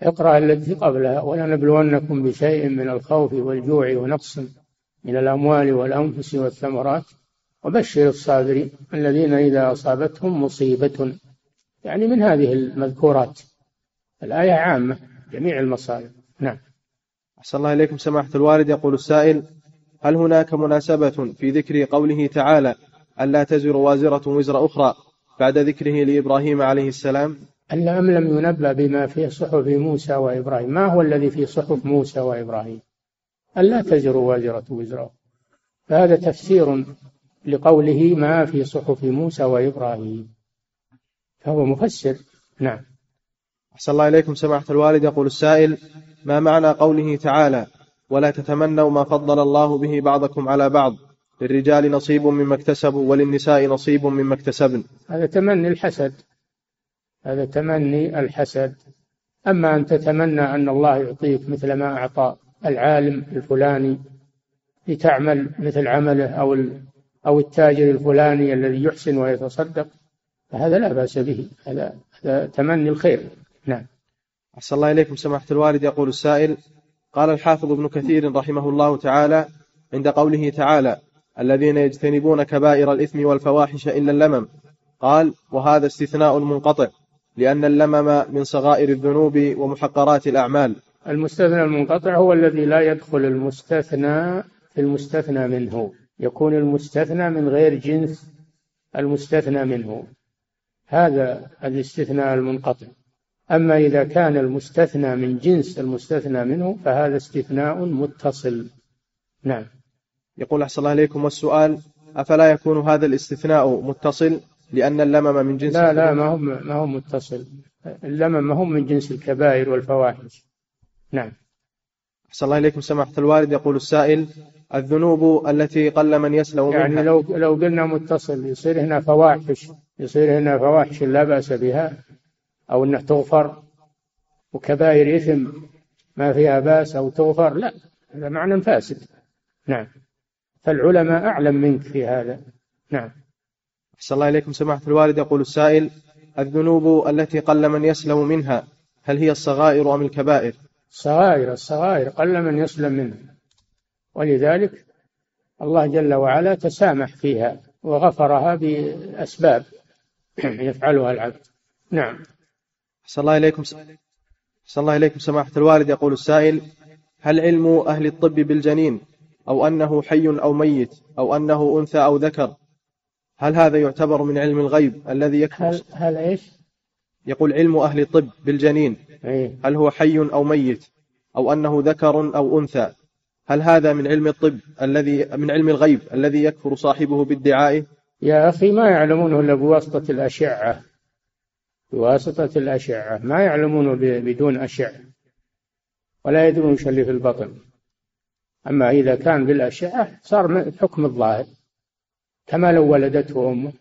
اقرأ التي قبلها ولنبلونكم بشيء من الخوف والجوع ونقص من الأموال والأنفس والثمرات وبشر الصابرين الذين إذا أصابتهم مصيبة. يعني من هذه المذكورات. الآية عامة جميع المصائب. نعم. أحسن الله إليكم سماحة الوالد. يقول السائل هل هناك مناسبة في ذكر قوله تعالى ألا تزر وازرة وزر أخرى بعد ذكره لإبراهيم عليه السلام؟ أن أم لم ينبأ بما في صحف موسى وإبراهيم. ما هو الذي في صحف موسى وإبراهيم؟ ألا تزر وازرة وزر. فهذا تفسير لقوله ما في صحف موسى وإبراهيم. فهو مفسر. نعم. أحسن الله إليكم سماحة الوالد. يقول السائل ما معنى قوله تعالى ولا تتمنوا ما فضل الله به بعضكم على بعض؟ للرجال نصيب مما اكتسبوا وللنساء نصيب مما اكتسبن. هذا تمني الحسد. هذا تمني الحسد. أما أن تتمنى أن الله يعطيك مثل ما أعطى العالم الفلاني لتعمل مثل عمله أو أو التاجر الفلاني الذي يحسن ويتصدق فهذا لا بأس به. هذا هذا تمني الخير. نعم. أحسن الله إليكم سماحة الوالد. يقول السائل قال الحافظ ابن كثير رحمه الله تعالى عند قوله تعالى الذين يجتنبون كبائر الإثم والفواحش إلا اللمم. قال وهذا استثناء منقطع لأن اللمم من صغائر الذنوب ومحقرات الأعمال. المستثنى المنقطع هو الذي لا يدخل المستثنى في المستثنى منه. يكون المستثنى من غير جنس المستثنى منه. هذا الاستثناء المنقطع. أما إذا كان المستثنى من جنس المستثنى منه فهذا استثناء متصل. نعم. يقول أحسن الله إليكم والسؤال أفلا يكون هذا الاستثناء متصل؟ لأن اللمم من جنس لا لا ما هو ما هو متصل. اللمم ما هو من جنس الكبائر والفواحش. نعم. أحسن الله إليكم سماحة الوالد. يقول السائل الذنوب التي قل من يسلم يعني منها. لو لو قلنا متصل يصير هنا فواحش يصير هنا فواحش لا بأس بها أو أنها تغفر وكبائر إثم ما فيها بأس أو تغفر لا هذا معنى فاسد. نعم. فالعلماء أعلم منك في هذا. نعم. أحسن الله إليكم. سماحة الوالد يقول السائل الذنوب التي قل من يسلم منها هل هي الصغائر أم الكبائر؟ الصغائر الصغائر قل من يسلم منها. ولذلك الله جل وعلا تسامح فيها وغفرها بأسباب يفعلها العبد. نعم. أحسن الله إليكم. أحسن الله إليكم. سماحة الوالد يقول السائل هل علم أهل الطب بالجنين؟ أو أنه حي أو ميت؟ أو أنه أنثى أو ذكر؟ هل هذا يعتبر من علم الغيب الذي يكفر هل هل إيش؟ يقول علم أهل الطب بالجنين. إيه؟ هل هو حي أو ميت؟ أو أنه ذكر أو أنثى؟ هل هذا من علم الطب الذي من علم الغيب الذي يكفر صاحبه بادعائه يا أخي ما يعلمونه إلا بواسطة الأشعة. بواسطة الأشعة. ما يعلمونه بدون أشعة. ولا يدرون إيش اللي في البطن. أما إذا كان بالأشعة صار حكم الظاهر. كما لو ولدته أمه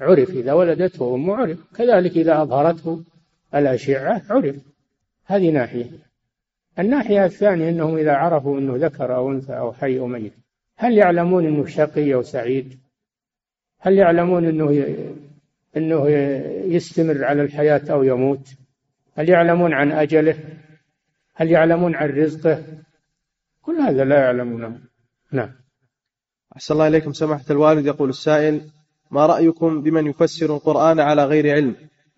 عرف إذا ولدته أمه عرف. كذلك إذا أظهرته الأشعة عرف. هذه ناحية. الناحية الثانية أنهم إذا عرفوا أنه ذكر أو أنثى أو حي أو ميت هل يعلمون أنه شقي أو سعيد؟ هل يعلمون أنه أنه يستمر على الحياة أو يموت؟ هل يعلمون عن أجله؟ هل يعلمون عن رزقه؟ كل هذا لا يعلمونه. نعم. أحسن الله إليكم. سماحة الوالد يقول السائل ما رأيكم بمن يفسر القرآن على غير علم؟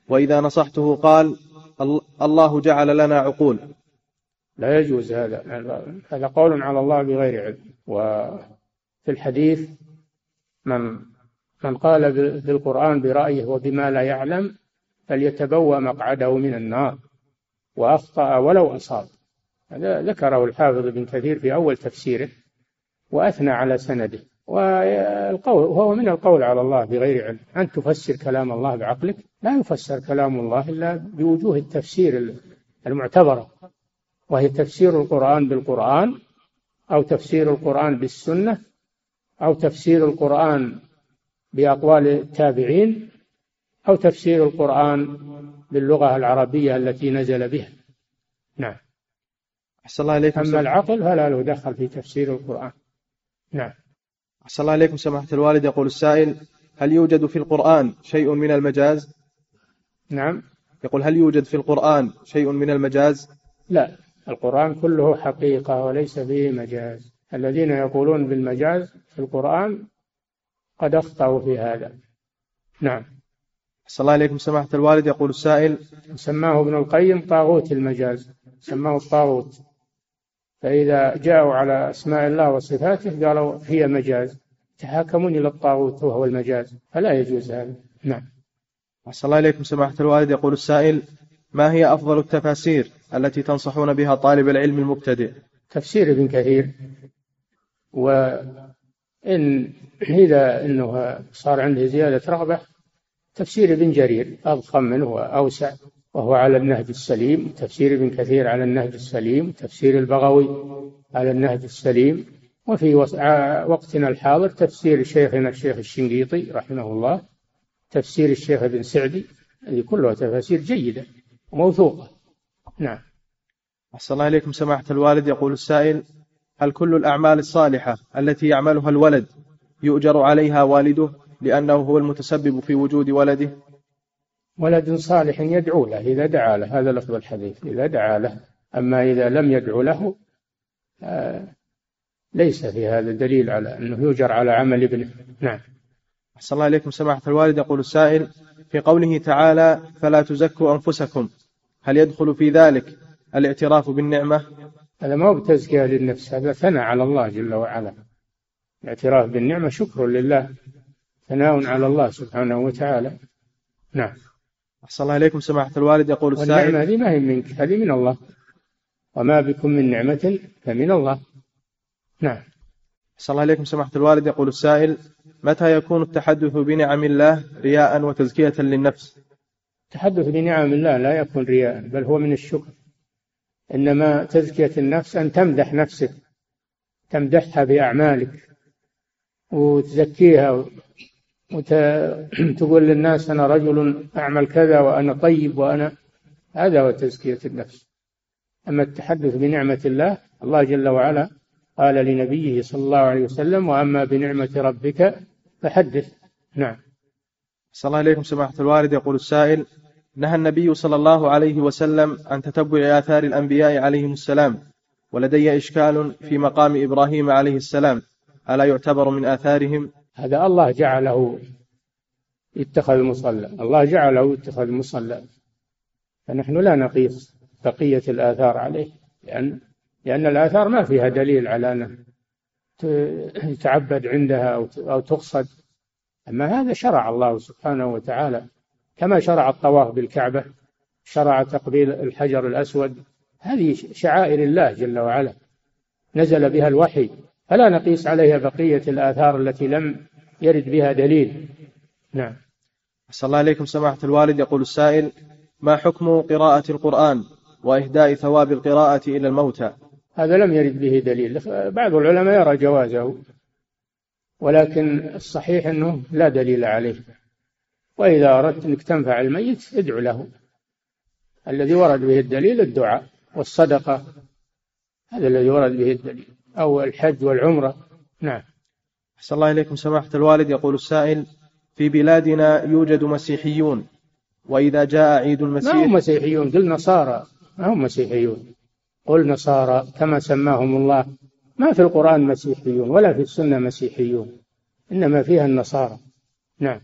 وإذا نصحته قال "ال- الله جعل لنا عقول. لا يجوز هذا. هذا قول على الله بغير علم. وفي الحديث من من قال بالقرآن برأيه وبما لا يعلم فليتبوأ مقعده من النار. وأخطأ ولو أصاب. هذا ذكره الحافظ ابن كثير في أول تفسيره. وأثنى على سنده. والقول وهو من القول على الله بغير علم. أن تفسر كلام الله بعقلك. لا يفسر كلام الله إلا بوجوه التفسير المعتبرة. وهي تفسير القرآن بالقرآن أو تفسير القرآن بالسنة أو تفسير القرآن بأقوال التابعين أو تفسير القرآن باللغة العربية التي نزل بها. نعم. أحسن الله إليكم أما العقل فلا له دخل في تفسير القرآن. نعم. أحسن الله إليكم سماحة الوالد. يقول السائل هل يوجد في القرآن شيء من المجاز؟ نعم. يقول هل يوجد في القرآن شيء من المجاز؟ لا. القرآن كله حقيقة وليس فيه مجاز. الذين يقولون بالمجاز في القرآن قد أخطأوا في هذا. نعم. صلى الله عليكم سماحة الوالد. يقول السائل سماه ابن القيم طاغوت المجاز. سماه الطاغوت. فإذا جاءوا على أسماء الله وصفاته قالوا هي مجاز. تحاكمون إلى الطاغوت وهو المجاز. فلا يجوز هذا. نعم. صلى الله عليكم سماحة الوالد. يقول السائل ما هي أفضل التفاسير التي تنصحون بها طالب العلم المبتدئ؟ تفسير ابن كثير. وإن إذا أنه صار عنده زيادة رغبة تفسير ابن جرير أضخم منه وأوسع. وهو على النهج السليم تفسير ابن كثير على النهج السليم تفسير البغوي على النهج السليم وفي وقتنا الحاضر تفسير شيخنا الشيخ الشنقيطي رحمه الله تفسير الشيخ ابن سعدي هذه كلها تفاسير جيدة وموثوقة. نعم. أحسن الله إليكم سماحة الوالد. يقول السائل هل كل الأعمال الصالحة التي يعملها الولد يؤجر عليها والده لأنه هو المتسبب في وجود ولده؟ ولد صالح يدعو له إذا دعا له هذا لفظ الحديث إذا دعا له. أما إذا لم يدعو له آه، ليس في هذا دليل على أنه يؤجر على عمل ابنه. نعم. أحسن الله إليكم. سماحة الوالد يقول السائل في قوله تعالى فلا تزكوا أنفسكم. هل يدخل في ذلك الاعتراف بالنعمة؟ هذا ما هو بتزكية للنفس هذا ثناء على الله جل وعلا. الاعتراف بالنعمة شكر لله ثناء على الله سبحانه وتعالى. نعم. أحسن الله إليكم سماحة الوالد يقول السائل. والنعمة هذه ما هي منك هذه من الله. وما بكم من نعمة فمن الله. نعم. أحسن الله إليكم سماحة الوالد يقول السائل متى يكون التحدث بنعم الله رياء وتزكية للنفس؟ التحدث بنعم الله لا يكون رياء بل هو من الشكر. إنما تزكية النفس أن تمدح نفسك تمدحها بأعمالك وتزكيها وتقول للناس أنا رجل أعمل كذا وأنا طيب وأنا هذا هو تزكية النفس. أما التحدث بنعمة الله الله جل وعلا قال لنبيه صلى الله عليه وسلم وأما بنعمة ربك فحدث. نعم. صلى الله عليكم سماحة الوالد. يقول السائل نهى النبي صلى الله عليه وسلم عن تتبع آثار الأنبياء عليهم السلام ولدي إشكال في مقام إبراهيم عليه السلام ألا يعتبر من آثارهم؟ هذا الله جعله يتخذ مصلى الله جعله يتخذ مصلى فنحن لا نقيس بقية الآثار عليه لأن لأن الآثار ما فيها دليل على أن يتعبد عندها أو تقصد. أما هذا شرع الله سبحانه وتعالى كما شرع الطواف بالكعبة شرع تقبيل الحجر الأسود. هذه شعائر الله جل وعلا. نزل بها الوحي. فلا نقيس عليها بقية الآثار التي لم يرد بها دليل. نعم. أحسن الله عليكم سماحة الوالد. يقول السائل ما حكم قراءة القرآن وإهداء ثواب القراءة إلى الموتى؟ هذا لم يرد به دليل. بعض العلماء يرى جوازه ولكن الصحيح أنه لا دليل عليه. وإذا أردت أنك تنفع الميت ادعو له. الذي ورد به الدليل الدعاء والصدقة. هذا الذي ورد به الدليل. أو الحج والعمرة. نعم. أحسن الله إليكم سماحة الوالد. يقول السائل في بلادنا يوجد مسيحيون وإذا جاء عيد المسيح ما هم مسيحيون قل نصارى. ما هم مسيحيون. قل نصارى كما سماهم الله. ما في القرآن مسيحيون ولا في السنة مسيحيون. إنما فيها النصارى. نعم.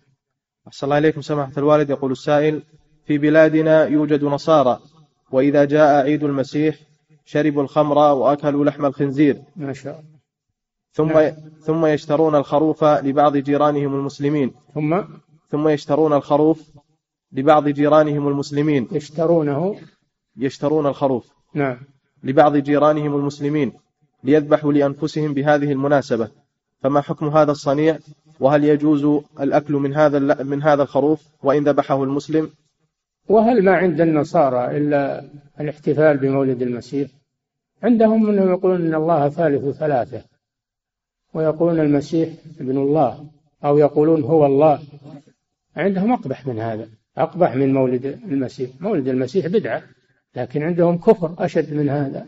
أحسن الله إليكم سماحة الوالد. يقول السائل في بلادنا يوجد نصارى وإذا جاء عيد المسيح شربوا الخمر وأكلوا لحم الخنزير. ما شاء الله. ثم نعم. ثم يشترون الخروف لبعض جيرانهم المسلمين. ثم ثم يشترون الخروف لبعض جيرانهم المسلمين. يشترونه. يشترون الخروف نعم. لبعض جيرانهم المسلمين ليذبحوا لأنفسهم بهذه المناسبة. فما حكم هذا الصنيع؟ وهل يجوز الأكل من هذا من هذا الخروف؟ وإن ذبحه المسلم وهل ما عند النصارى إلا الاحتفال بمولد المسيح؟ عندهم أنهم يقولون أن الله ثالث ثلاثة ويقولون المسيح ابن الله أو يقولون هو الله. عندهم أقبح من هذا أقبح من مولد المسيح. مولد المسيح بدعة لكن عندهم كفر أشد من هذا.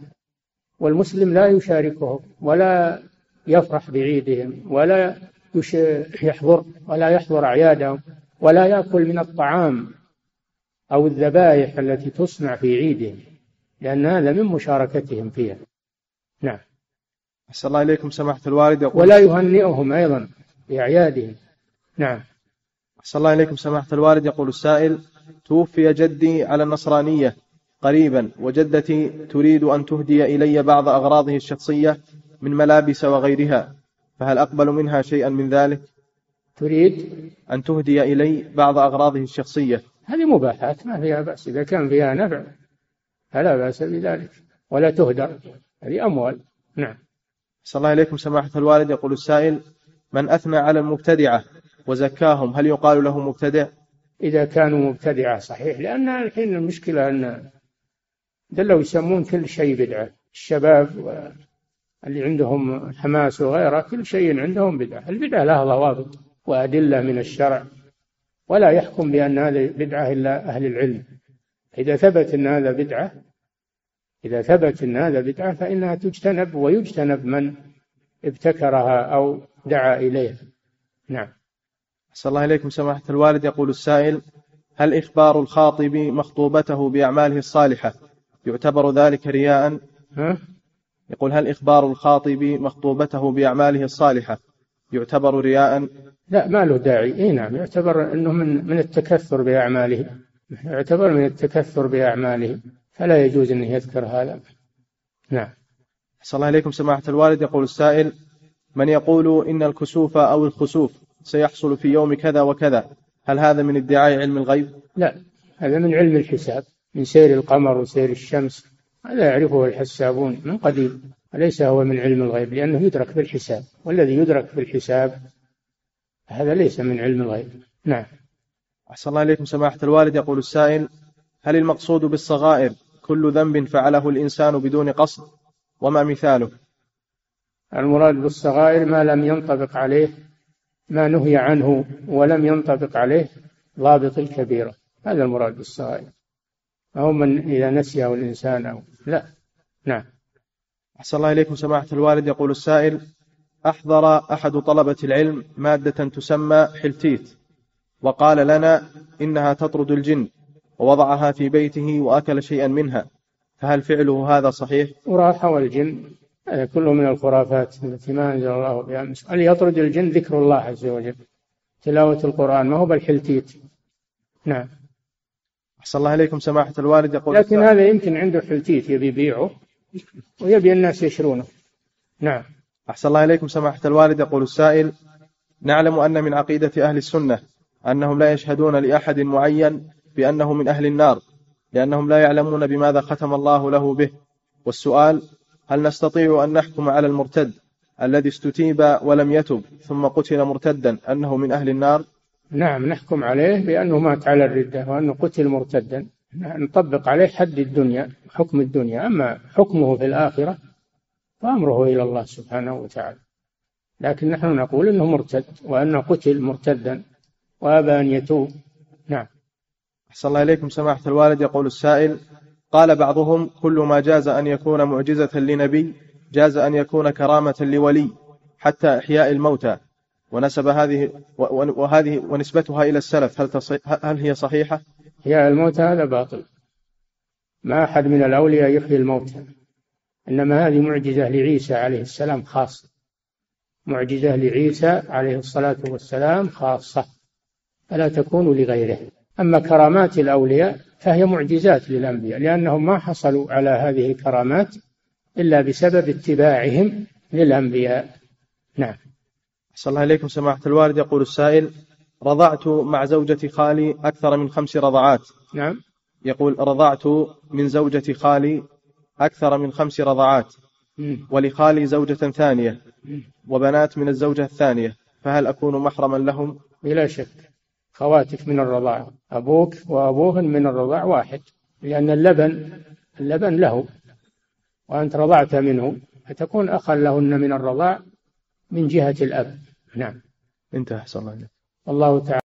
والمسلم لا يشاركهم ولا يفرح بعيدهم ولا يحضر ولا يحضر أعيادهم ولا يأكل من الطعام. أو الذبائح التي تصنع في عيدهم لأن هذا من مشاركتهم فيها. نعم. أحسن الله إليكم سماحة الوالد. يقول ولا يهنئهم أيضا بأعيادهم. نعم. أحسن الله إليكم سماحة الوالد. يقول السائل توفي جدي على النصرانية قريبا وجدتي تريد أن تهدي إلي بعض أغراضه الشخصية من ملابس وغيرها فهل أقبل منها شيئا من ذلك؟ تريد؟ أن تهدي إلي بعض أغراضه الشخصية. هذه مباحات ما فيها بأس. إذا كان فيها نفع فلا بأس بذلك. ولا تهدر هذه أموال. نعم. صلى الله عليكم سماحة الوالد. يقول السائل من أثنى على المبتدعة وزكاهم هل يقال له مبتدع؟ إذا كانوا مبتدعة صحيح. لأن الحين المشكلة أن دلوا يسمون كل شيء بدعة. الشباب اللي عندهم حماس وغيره كل شيء عندهم بدعة. البدعة لها ضوابط وأدلة من الشرع. ولا يحكم بأن هذه بدعة إلا أهل العلم. إذا ثبت أن هذا بدعة إذا ثبت أن هذا بدعة فإنها تجتنب ويجتنب من ابتكرها أو دعا إليها نعم. صلى الله عليكم سماحة الوالد. يقول السائل هل إخبار الخاطب مخطوبته بأعماله الصالحة يعتبر ذلك رياء؟ ها؟ يقول هل إخبار الخاطب مخطوبته بأعماله الصالحة يعتبر رياء؟ لا ما له داعي. إي نعم يعتبر إنه من من التكثر بأعماله. يعتبر من التكثر بأعماله. فلا يجوز انه يذكر هذا. نعم. صلى الله عليكم سماحة الوالد. يقول السائل من يقول إن الكسوف أو الخسوف سيحصل في يوم كذا وكذا هل هذا من ادعاء علم الغيب؟ لا هذا من علم الحساب من سير القمر وسير الشمس. هذا يعرفه الحسابون من قديم وليس هو من علم الغيب لأنه يدرك بالحساب. والذي يدرك بالحساب هذا ليس من علم الغيب. نعم. أحسن الله إليكم سماحة الوالد. يقول السائل هل المقصود بالصغائر كل ذنب فعله الإنسان بدون قصد؟ وما مثاله؟ المراد بالصغائر ما لم ينطبق عليه ما نهي عنه ولم ينطبق عليه ضابط الكبيرة. هذا المراد بالصغائر. أو من إذا نسيه الإنسان أو لا. نعم. أحسن الله إليكم سماحة الوالد. يقول السائل أحضر أحد طلبة العلم مادة تسمى حلتيت وقال لنا إنها تطرد الجن ووضعها في بيته وأكل شيئا منها فهل فعله هذا صحيح؟ وراح والجن هذا كله من الخرافات التي ما أنزل الله بها سؤال يطرد الجن ذكر الله عز وجل؟ تلاوة القرآن ما هو بالحلتيت؟ نعم. أحسن الله إليكم سماحة الوالد يقول لكن هذا يمكن عنده حلتيت يبي يبيعه ويبي الناس يشرونه. نعم. أحسن الله إليكم سماحة الوالد يقول السائل نعلم أن من عقيدة أهل السنة أنهم لا يشهدون لأحد معين بأنه من أهل النار لأنهم لا يعلمون بماذا ختم الله له به. والسؤال هل نستطيع أن نحكم على المرتد الذي استتيب ولم يتب ثم قتل مرتدا أنه من أهل النار؟ نعم نحكم عليه بأنه مات على الردة وأنه قتل مرتدا. نطبق عليه حد الدنيا حكم الدنيا. أما حكمه في الآخرة فأمره إلى الله سبحانه وتعالى. لكن نحن نقول أنه مرتد وأنه قتل مرتدا وأبى أن يتوب. نعم. أحسن الله إليكم سماحة الوالد. يقول السائل قال بعضهم كل ما جاز أن يكون معجزة لنبي جاز أن يكون كرامة لولي حتى إحياء الموتى. ونسب هذه وهذه ونسبتها إلى السلف. هل هل هي صحيحة؟ إحياء الموتى هذا باطل. ما أحد من الأولياء يحيي الموتى. إنما هذه معجزة لعيسى عليه السلام خاصة. معجزة لعيسى عليه الصلاة والسلام خاصة فلا تكون لغيره. أما كرامات الأولياء فهي معجزات للأنبياء لأنهم ما حصلوا على هذه الكرامات إلا بسبب اتباعهم للأنبياء. نعم. صلى الله عليكم سماحة الوالد. يقول السائل رضعت مع زوجة خالي أكثر من خمس رضعات. نعم. يقول رضعت من زوجة خالي أكثر من خمس رضعات ولخالي زوجة ثانية وبنات من الزوجة الثانية فهل أكون محرما لهم؟ بلا شك. خواتك من الرضاع أبوك وأبوهن من الرضاع واحد لأن اللبن اللبن له وأنت رضعت منه فتكون أخا لهن من الرضاع من جهة الأب. نعم. انتهى صلى الله عليه والله تعالى